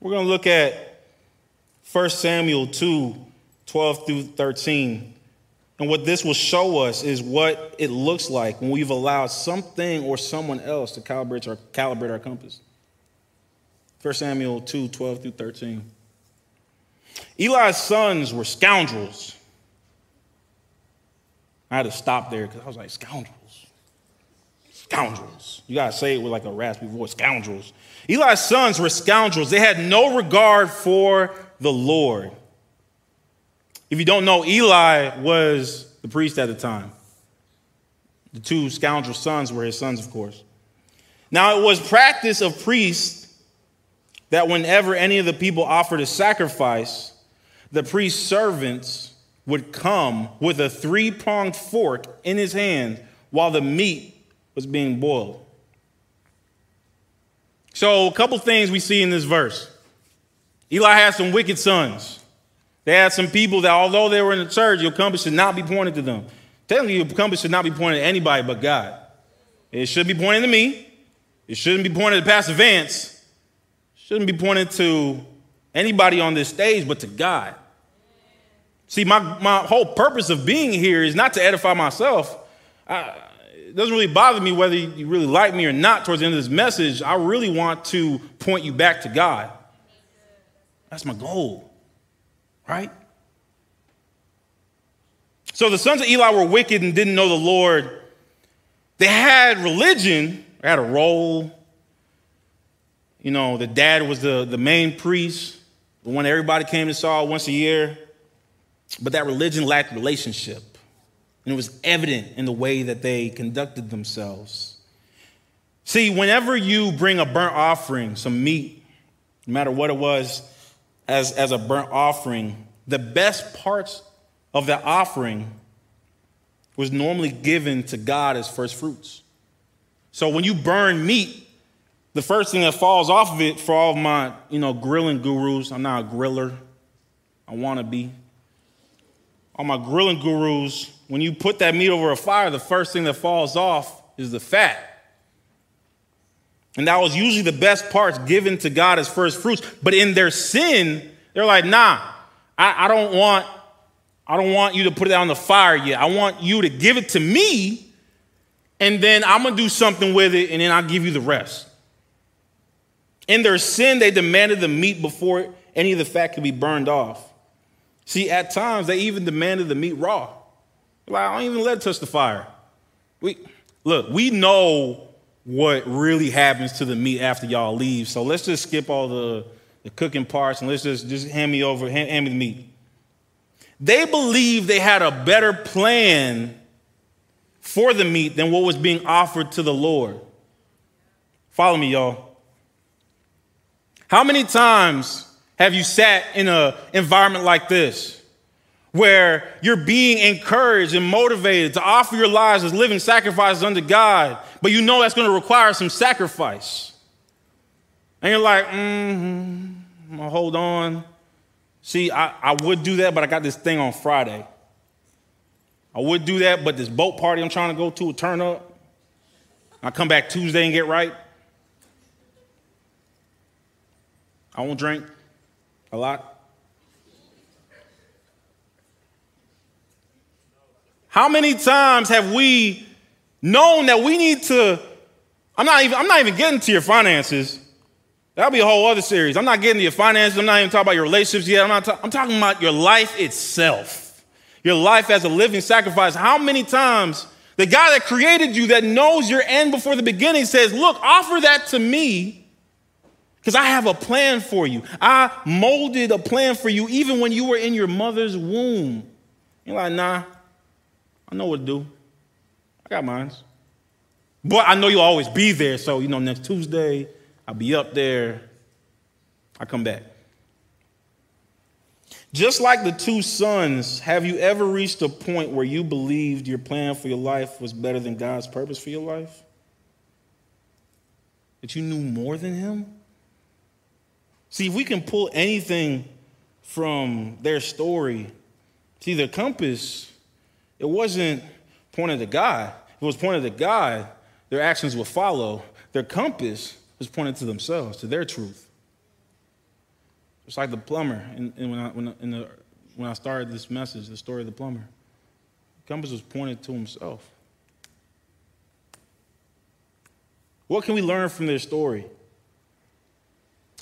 We're going to look at 1 Samuel 2 12 through 13. And what this will show us is what it looks like when we've allowed something or someone else to calibrate our, calibrate our compass. 1 Samuel 2 12 through 13. Eli's sons were scoundrels. I had to stop there because I was like, scoundrels. Scoundrels. You got to say it with like a raspy voice scoundrels. Eli's sons were scoundrels. They had no regard for the Lord. If you don't know, Eli was the priest at the time. The two scoundrel sons were his sons, of course. Now, it was practice of priests that whenever any of the people offered a sacrifice, the priest's servants would come with a three pronged fork in his hand while the meat was being boiled. So, a couple things we see in this verse Eli had some wicked sons. They had some people that, although they were in the church, your compass should not be pointed to them. Technically, your compass should not be pointed to anybody but God. It should be pointed to me. It shouldn't be pointed to Pastor Vance. It shouldn't be pointed to anybody on this stage but to God. See, my, my whole purpose of being here is not to edify myself. I, doesn't really bother me whether you really like me or not towards the end of this message. I really want to point you back to God. That's my goal right? So the sons of Eli were wicked and didn't know the Lord. They had religion, they had a role. You know, the dad was the, the main priest, the one everybody came to saw once a year. But that religion lacked relationship. And it was evident in the way that they conducted themselves. See, whenever you bring a burnt offering, some meat, no matter what it was, as, as a burnt offering, the best parts of that offering was normally given to God as first fruits. So when you burn meat, the first thing that falls off of it for all of my, you know, grilling gurus, I'm not a griller. I want to be. All my grilling gurus, when you put that meat over a fire, the first thing that falls off is the fat. And that was usually the best parts given to God as first fruits. But in their sin, they're like, nah, I, I don't want, I don't want you to put it on the fire yet. I want you to give it to me, and then I'm gonna do something with it, and then I'll give you the rest. In their sin, they demanded the meat before any of the fat could be burned off. See, at times they even demanded the meat raw. Like, I don't even let it touch the fire. We look, we know what really happens to the meat after y'all leave. So let's just skip all the, the cooking parts and let's just, just hand me over, hand, hand me the meat. They believed they had a better plan for the meat than what was being offered to the Lord. Follow me, y'all. How many times have you sat in an environment like this? Where you're being encouraged and motivated to offer your lives as living sacrifices unto God, but you know that's going to require some sacrifice. And you're like, mm-hmm, hold on. See, I, I would do that, but I got this thing on Friday. I would do that, but this boat party I'm trying to go to will turn up. I come back Tuesday and get right. I won't drink a lot. How many times have we known that we need to? I'm not even, I'm not even getting to your finances. That'll be a whole other series. I'm not getting to your finances. I'm not even talking about your relationships yet. I'm, not ta- I'm talking about your life itself. Your life as a living sacrifice. How many times the God that created you, that knows your end before the beginning, says, Look, offer that to me because I have a plan for you. I molded a plan for you even when you were in your mother's womb. You're like, Nah, I know what to do. I got mines. But I know you'll always be there. So, you know, next Tuesday, I'll be up there. I come back. Just like the two sons, have you ever reached a point where you believed your plan for your life was better than God's purpose for your life? That you knew more than Him? See, if we can pull anything from their story, see, the compass it wasn't pointed to God. If it was pointed to God, their actions would follow. Their compass was pointed to themselves, to their truth. It's like the plumber. And, when, I, when, in the, when I started this message, the story of the plumber, the compass was pointed to himself. What can we learn from their story?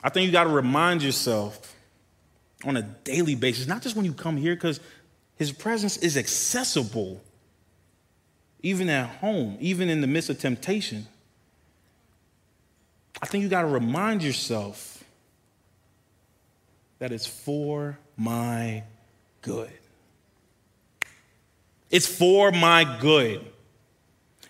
I think you got to remind yourself on a daily basis, not just when you come here, because his presence is accessible even at home, even in the midst of temptation. I think you got to remind yourself that it's for my good. It's for my good.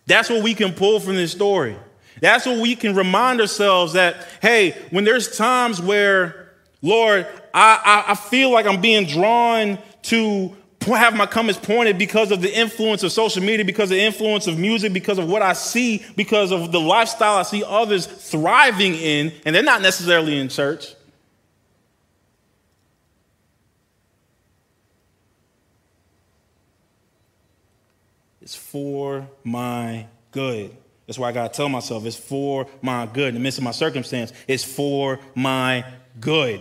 That's what we can pull from this story. That's what we can remind ourselves that, hey, when there's times where, Lord, I, I, I feel like I'm being drawn to have my comments pointed because of the influence of social media, because of the influence of music, because of what I see, because of the lifestyle I see others thriving in, and they're not necessarily in church. It's for my good. That's why I got to tell myself it's for my good. In the midst of my circumstance, it's for my good.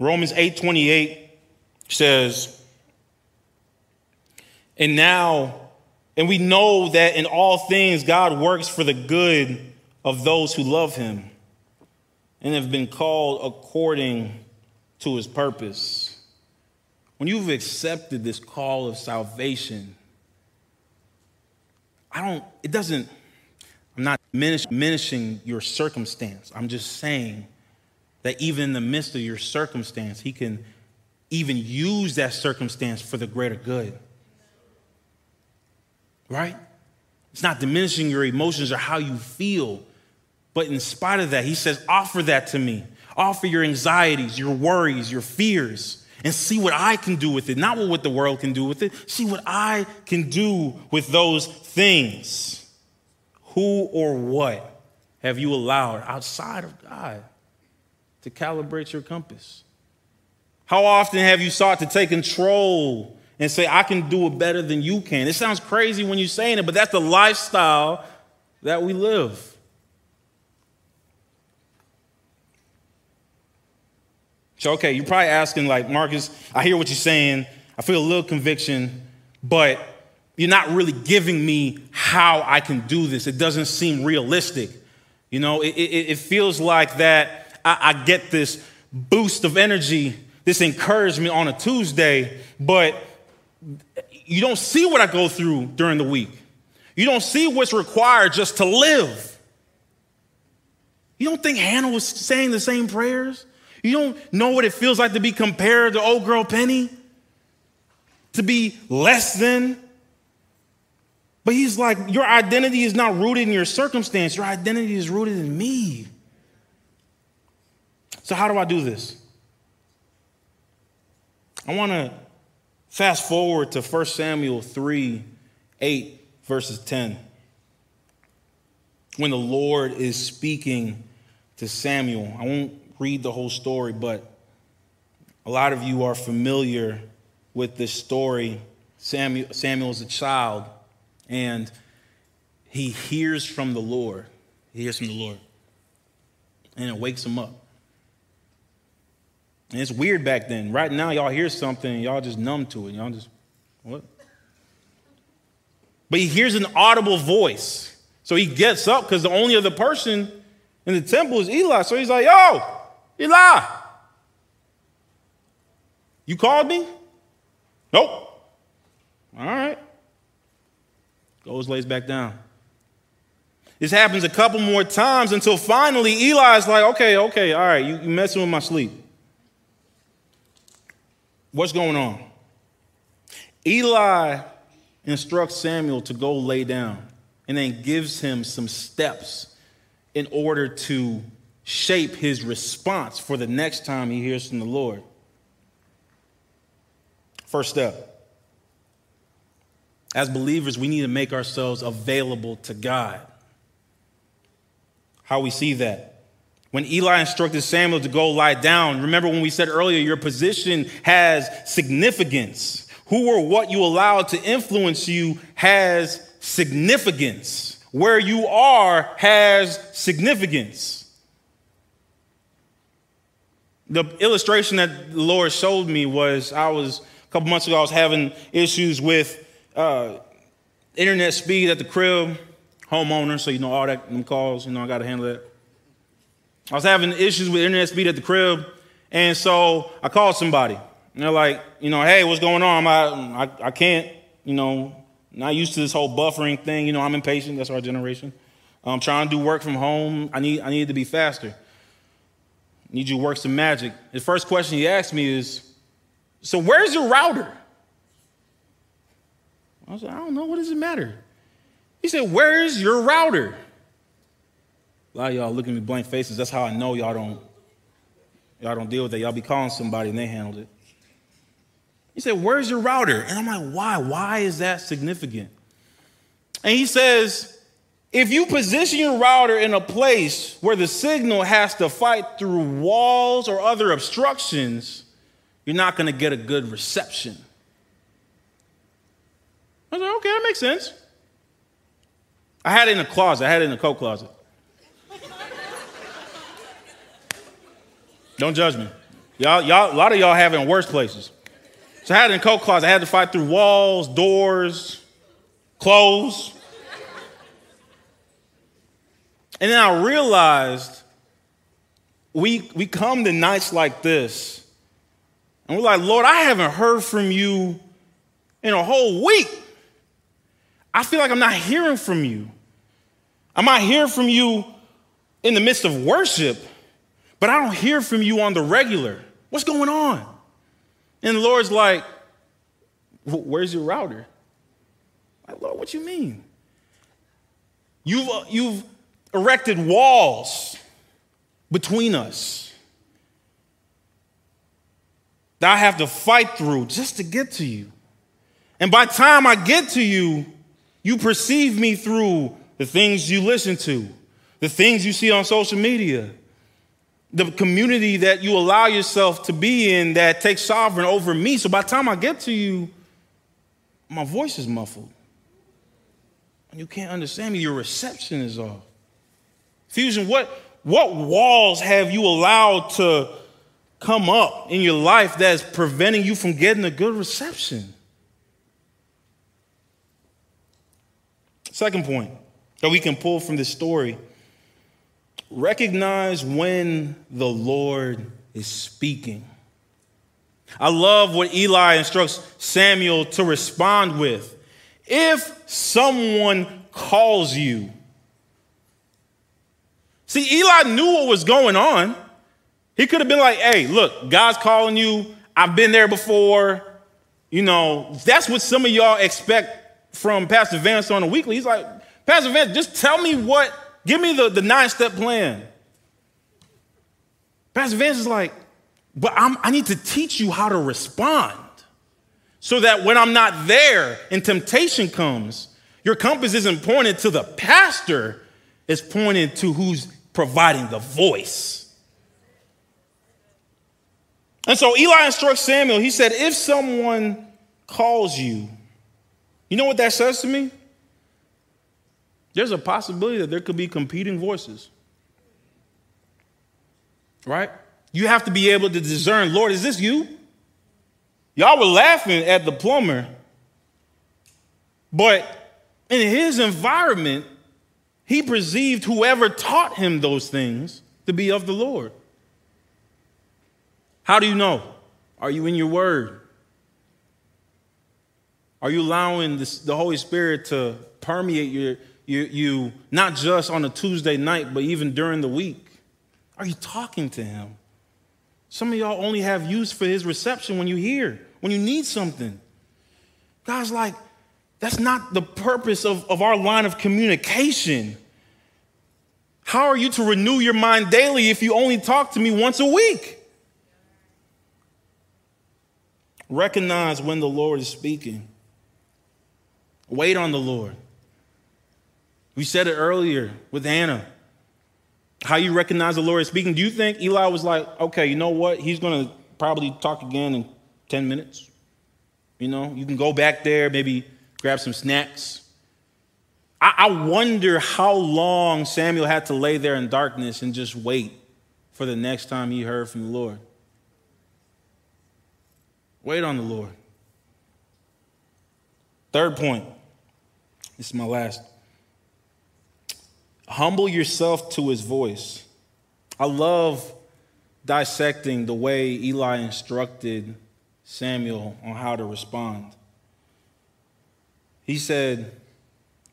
Romans 8 28 says, and now, and we know that in all things God works for the good of those who love him and have been called according to his purpose. When you've accepted this call of salvation, I don't, it doesn't, I'm not diminishing your circumstance. I'm just saying that even in the midst of your circumstance, he can even use that circumstance for the greater good. Right? It's not diminishing your emotions or how you feel. But in spite of that, he says, offer that to me. Offer your anxieties, your worries, your fears, and see what I can do with it. Not what the world can do with it. See what I can do with those things. Who or what have you allowed outside of God to calibrate your compass? How often have you sought to take control and say, I can do it better than you can? It sounds crazy when you're saying it, but that's the lifestyle that we live. So, okay, you're probably asking, like, Marcus, I hear what you're saying. I feel a little conviction, but you're not really giving me how I can do this. It doesn't seem realistic. You know, it, it, it feels like that I, I get this boost of energy, this encouragement on a Tuesday, but you don't see what I go through during the week. You don't see what's required just to live. You don't think Hannah was saying the same prayers? You don't know what it feels like to be compared to old girl Penny? To be less than? But he's like, your identity is not rooted in your circumstance, your identity is rooted in me. So, how do I do this? I want to fast forward to 1 Samuel 3 8, verses 10. When the Lord is speaking to Samuel, I won't read the whole story, but a lot of you are familiar with this story. Samuel, Samuel's a child, and he hears from the Lord. He hears from the Lord. And it wakes him up. And it's weird back then. Right now, y'all hear something, y'all just numb to it. Y'all just, what? But he hears an audible voice. So he gets up because the only other person in the temple is Eli. So he's like, yo, Eli, you called me? Nope. All right. Goes, lays back down. This happens a couple more times until finally Eli's like, okay, okay, all right, you, you messing with my sleep. What's going on? Eli instructs Samuel to go lay down and then gives him some steps in order to shape his response for the next time he hears from the Lord. First step. As believers, we need to make ourselves available to God. How we see that? When Eli instructed Samuel to go lie down, remember when we said earlier, your position has significance. Who or what you allow to influence you has significance. Where you are has significance. The illustration that the Lord showed me was I was a couple months ago, I was having issues with uh, internet speed at the crib, homeowner, so you know all that them calls, you know, I got to handle that. I was having issues with internet speed at the crib, and so I called somebody. And they're like, you know, hey, what's going on? I, I, I can't, you know, not used to this whole buffering thing. You know, I'm impatient. That's our generation. I'm trying to do work from home. I need, I need to be faster need you to work some magic. The first question he asked me is, So where's your router? I was like, I don't know. What does it matter? He said, Where's your router? A lot of y'all looking at me blank faces. That's how I know y'all don't y'all don't deal with that. Y'all be calling somebody and they handled it. He said, Where's your router? And I'm like, Why? Why is that significant? And he says, if you position your router in a place where the signal has to fight through walls or other obstructions, you're not going to get a good reception. I was like, okay, that makes sense. I had it in a closet. I had it in a coat closet. Don't judge me. Y'all, y'all, a lot of y'all have it in worse places. So I had it in coat closet. I had to fight through walls, doors, clothes. And then I realized we, we come to nights like this, and we're like, Lord, I haven't heard from you in a whole week. I feel like I'm not hearing from you. I might hear from you in the midst of worship, but I don't hear from you on the regular. What's going on? And the Lord's like, Where's your router? Like, Lord, what do you mean? You've, uh, you've erected walls between us that I have to fight through just to get to you. And by the time I get to you, you perceive me through the things you listen to, the things you see on social media, the community that you allow yourself to be in that takes sovereign over me. So by the time I get to you, my voice is muffled. And you can't understand me. Your reception is off. Fusion, what, what walls have you allowed to come up in your life that's preventing you from getting a good reception? Second point that we can pull from this story recognize when the Lord is speaking. I love what Eli instructs Samuel to respond with. If someone calls you, see, Eli knew what was going on. He could have been like, hey, look, God's calling you. I've been there before. You know, that's what some of y'all expect from Pastor Vance on a weekly. He's like, Pastor Vance, just tell me what, give me the, the nine step plan. Pastor Vance is like, but I'm, I need to teach you how to respond so that when I'm not there and temptation comes, your compass isn't pointed to the pastor, it's pointed to who's providing the voice. And so Eli instructs Samuel, he said, if someone calls you, you know what that says to me? There's a possibility that there could be competing voices. Right? You have to be able to discern, Lord, is this you? Y'all were laughing at the plumber, but in his environment, he perceived whoever taught him those things to be of the Lord. How do you know? Are you in your word? Are you allowing this, the Holy Spirit to permeate your, you, you, not just on a Tuesday night, but even during the week? Are you talking to Him? Some of y'all only have use for His reception when you hear, when you need something. God's like, that's not the purpose of, of our line of communication. How are you to renew your mind daily if you only talk to me once a week? Recognize when the Lord is speaking. Wait on the Lord. We said it earlier with Hannah. How you recognize the Lord is speaking. Do you think Eli was like, okay, you know what? He's going to probably talk again in 10 minutes? You know, you can go back there, maybe grab some snacks. I, I wonder how long Samuel had to lay there in darkness and just wait for the next time he heard from the Lord. Wait on the Lord. Third point this is my last. Humble yourself to his voice. I love dissecting the way Eli instructed Samuel on how to respond. He said,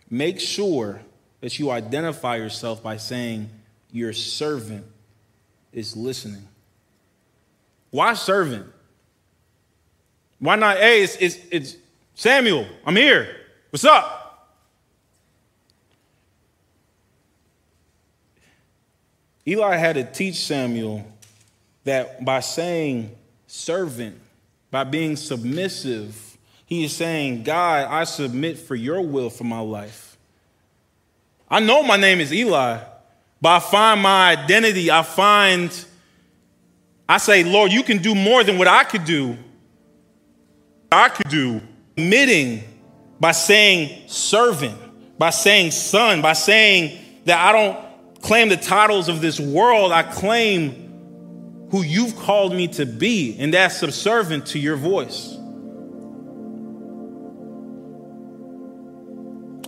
Make sure that you identify yourself by saying, Your servant is listening. Why servant? Why not, hey, it's, it's, it's Samuel, I'm here. What's up? Eli had to teach Samuel that by saying servant, by being submissive, he is saying, God, I submit for your will for my life. I know my name is Eli, but I find my identity, I find, I say, Lord, you can do more than what I could do. I could do, admitting by saying servant, by saying son, by saying that I don't claim the titles of this world. I claim who you've called me to be, and that's subservient to your voice.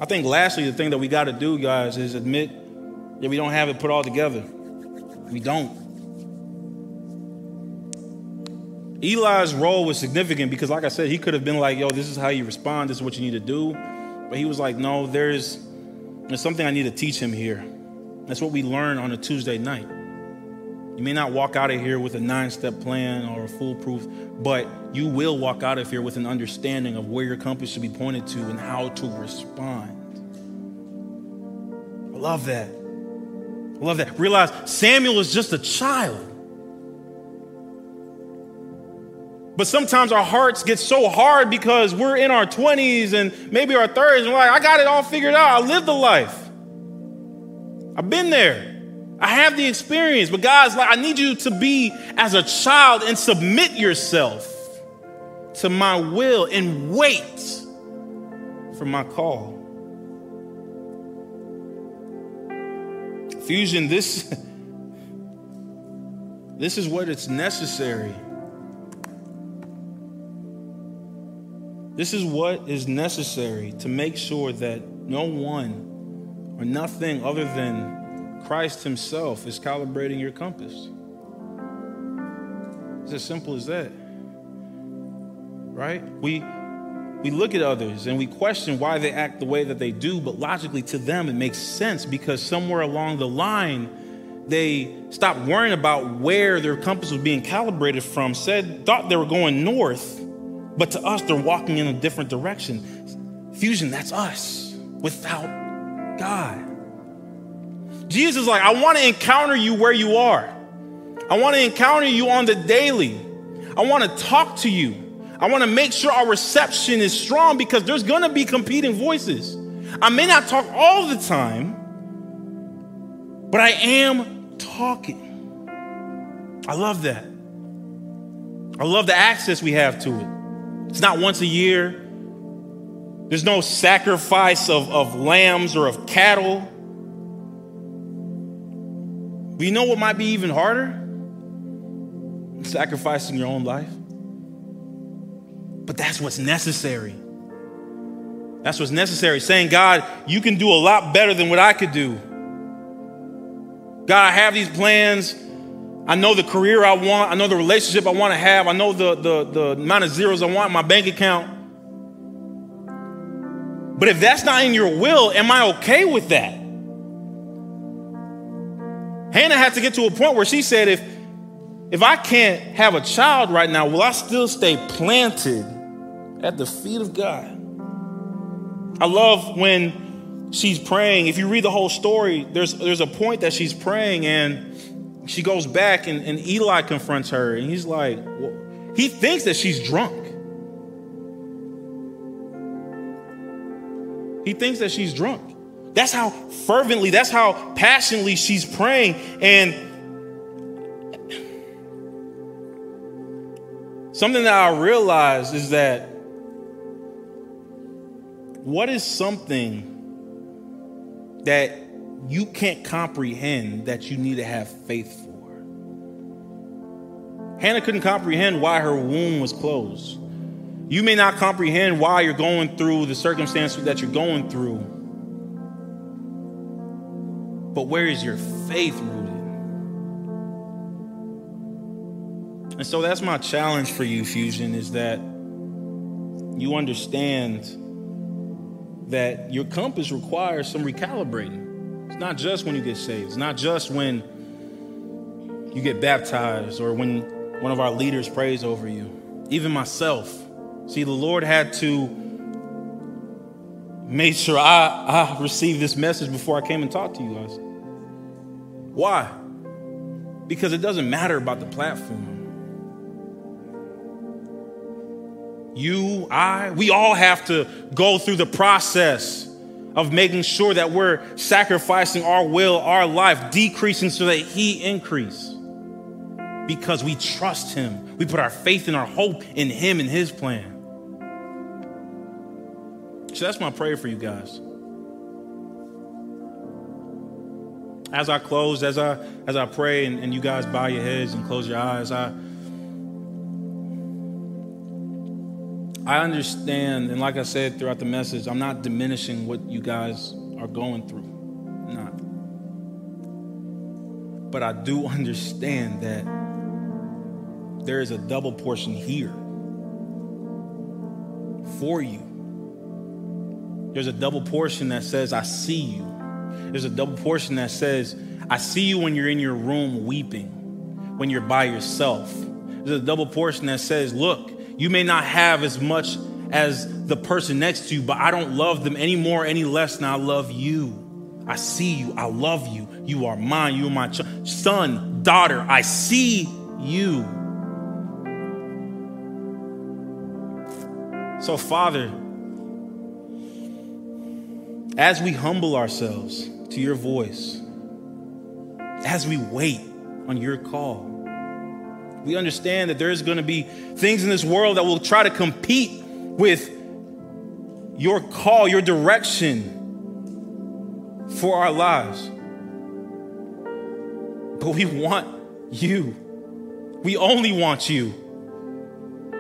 I think, lastly, the thing that we got to do, guys, is admit that we don't have it put all together. We don't. Eli's role was significant because, like I said, he could have been like, yo, this is how you respond, this is what you need to do. But he was like, no, there's, there's something I need to teach him here. That's what we learn on a Tuesday night. You may not walk out of here with a nine step plan or a foolproof, but you will walk out of here with an understanding of where your compass should be pointed to and how to respond. I love that. I love that. Realize Samuel is just a child. But sometimes our hearts get so hard because we're in our 20s and maybe our 30s, and we're like, I got it all figured out. I lived the life. I've been there. I have the experience. But God's like, I need you to be as a child and submit yourself to my will and wait for my call. Fusion, this, this is what it's necessary This is what is necessary to make sure that no one or nothing other than Christ Himself is calibrating your compass. It's as simple as that. Right? We we look at others and we question why they act the way that they do, but logically to them it makes sense because somewhere along the line they stopped worrying about where their compass was being calibrated from, said thought they were going north but to us, they're walking in a different direction. Fusion, that's us without God. Jesus is like, I want to encounter you where you are. I want to encounter you on the daily. I want to talk to you. I want to make sure our reception is strong because there's going to be competing voices. I may not talk all the time, but I am talking. I love that. I love the access we have to it. It's not once a year. There's no sacrifice of, of lambs or of cattle. But you know what might be even harder? Sacrificing your own life. But that's what's necessary. That's what's necessary. Saying, God, you can do a lot better than what I could do. God, I have these plans. I know the career I want. I know the relationship I want to have. I know the, the, the amount of zeros I want in my bank account. But if that's not in your will, am I okay with that? Hannah had to get to a point where she said, if, if I can't have a child right now, will I still stay planted at the feet of God? I love when she's praying. If you read the whole story, there's, there's a point that she's praying and she goes back and, and Eli confronts her, and he's like, well, he thinks that she's drunk. He thinks that she's drunk. That's how fervently, that's how passionately she's praying. And something that I realized is that what is something that you can't comprehend that you need to have faith for. Hannah couldn't comprehend why her womb was closed. You may not comprehend why you're going through the circumstances that you're going through. But where is your faith rooted? And so that's my challenge for you, Fusion, is that you understand that your compass requires some recalibrating. It's not just when you get saved. It's not just when you get baptized or when one of our leaders prays over you. Even myself. See, the Lord had to make sure I, I received this message before I came and talked to you guys. Why? Because it doesn't matter about the platform. You, I, we all have to go through the process of making sure that we're sacrificing our will, our life, decreasing so that He increase. Because we trust Him. We put our faith and our hope in Him and His plan. So that's my prayer for you guys. As I close, as I as I pray and, and you guys bow your heads and close your eyes, I I understand, and like I said throughout the message, I'm not diminishing what you guys are going through. Not. But I do understand that there is a double portion here for you. There's a double portion that says, I see you. There's a double portion that says, I see you when you're in your room weeping. when you're by yourself. There's a double portion that says, Look, you may not have as much as the person next to you, but I don't love them any more, any less than I love you. I see you. I love you. You are mine. You are my ch- son, daughter. I see you. So, Father, as we humble ourselves to your voice, as we wait on your call, we understand that there's going to be things in this world that will try to compete with your call, your direction for our lives. But we want you. We only want you.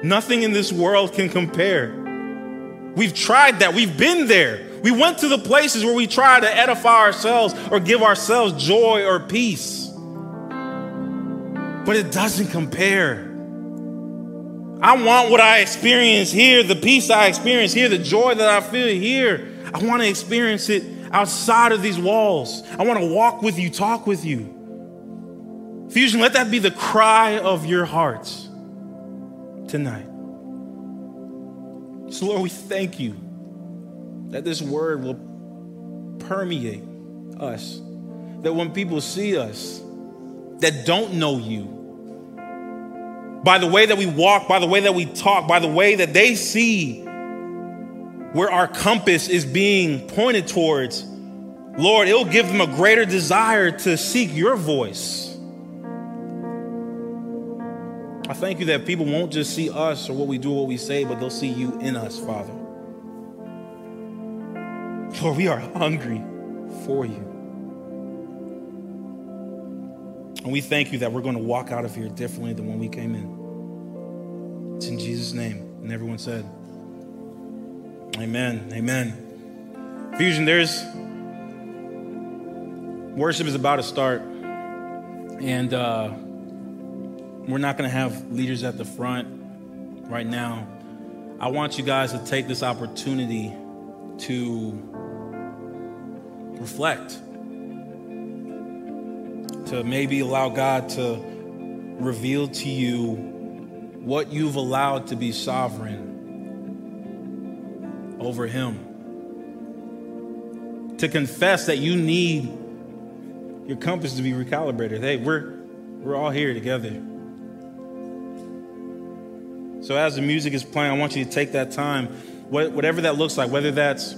Nothing in this world can compare. We've tried that. We've been there. We went to the places where we try to edify ourselves or give ourselves joy or peace. But it doesn't compare. I want what I experience here, the peace I experience here, the joy that I feel here. I want to experience it outside of these walls. I want to walk with you, talk with you. Fusion, let that be the cry of your hearts tonight. So, Lord, we thank you that this word will permeate us. That when people see us that don't know you, by the way that we walk, by the way that we talk, by the way that they see where our compass is being pointed towards, Lord, it'll give them a greater desire to seek your voice. I thank you that people won't just see us or what we do or what we say, but they'll see you in us, Father. Lord, we are hungry for you. And we thank you that we're going to walk out of here differently than when we came in. It's in Jesus' name. And everyone said, Amen. Amen. Fusion, there's worship is about to start. And uh, we're not going to have leaders at the front right now. I want you guys to take this opportunity to reflect, to maybe allow God to reveal to you what you've allowed to be sovereign over Him. To confess that you need your compass to be recalibrated. Hey, we're we're all here together. So as the music is playing, I want you to take that time, whatever that looks like, whether that's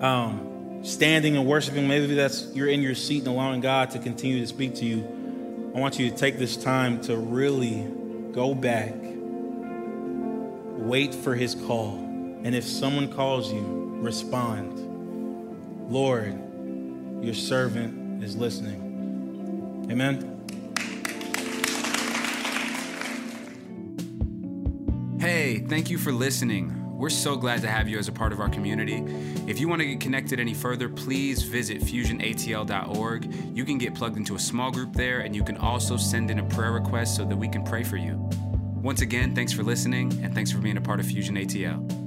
um, standing and worshiping, maybe that's you're in your seat and allowing God to continue to speak to you. I want you to take this time to really go back, wait for His call, and if someone calls you, respond. Lord, your servant is listening. Amen. Hey, thank you for listening. We're so glad to have you as a part of our community. If you want to get connected any further, please visit fusionatl.org. You can get plugged into a small group there, and you can also send in a prayer request so that we can pray for you. Once again, thanks for listening, and thanks for being a part of Fusion ATL.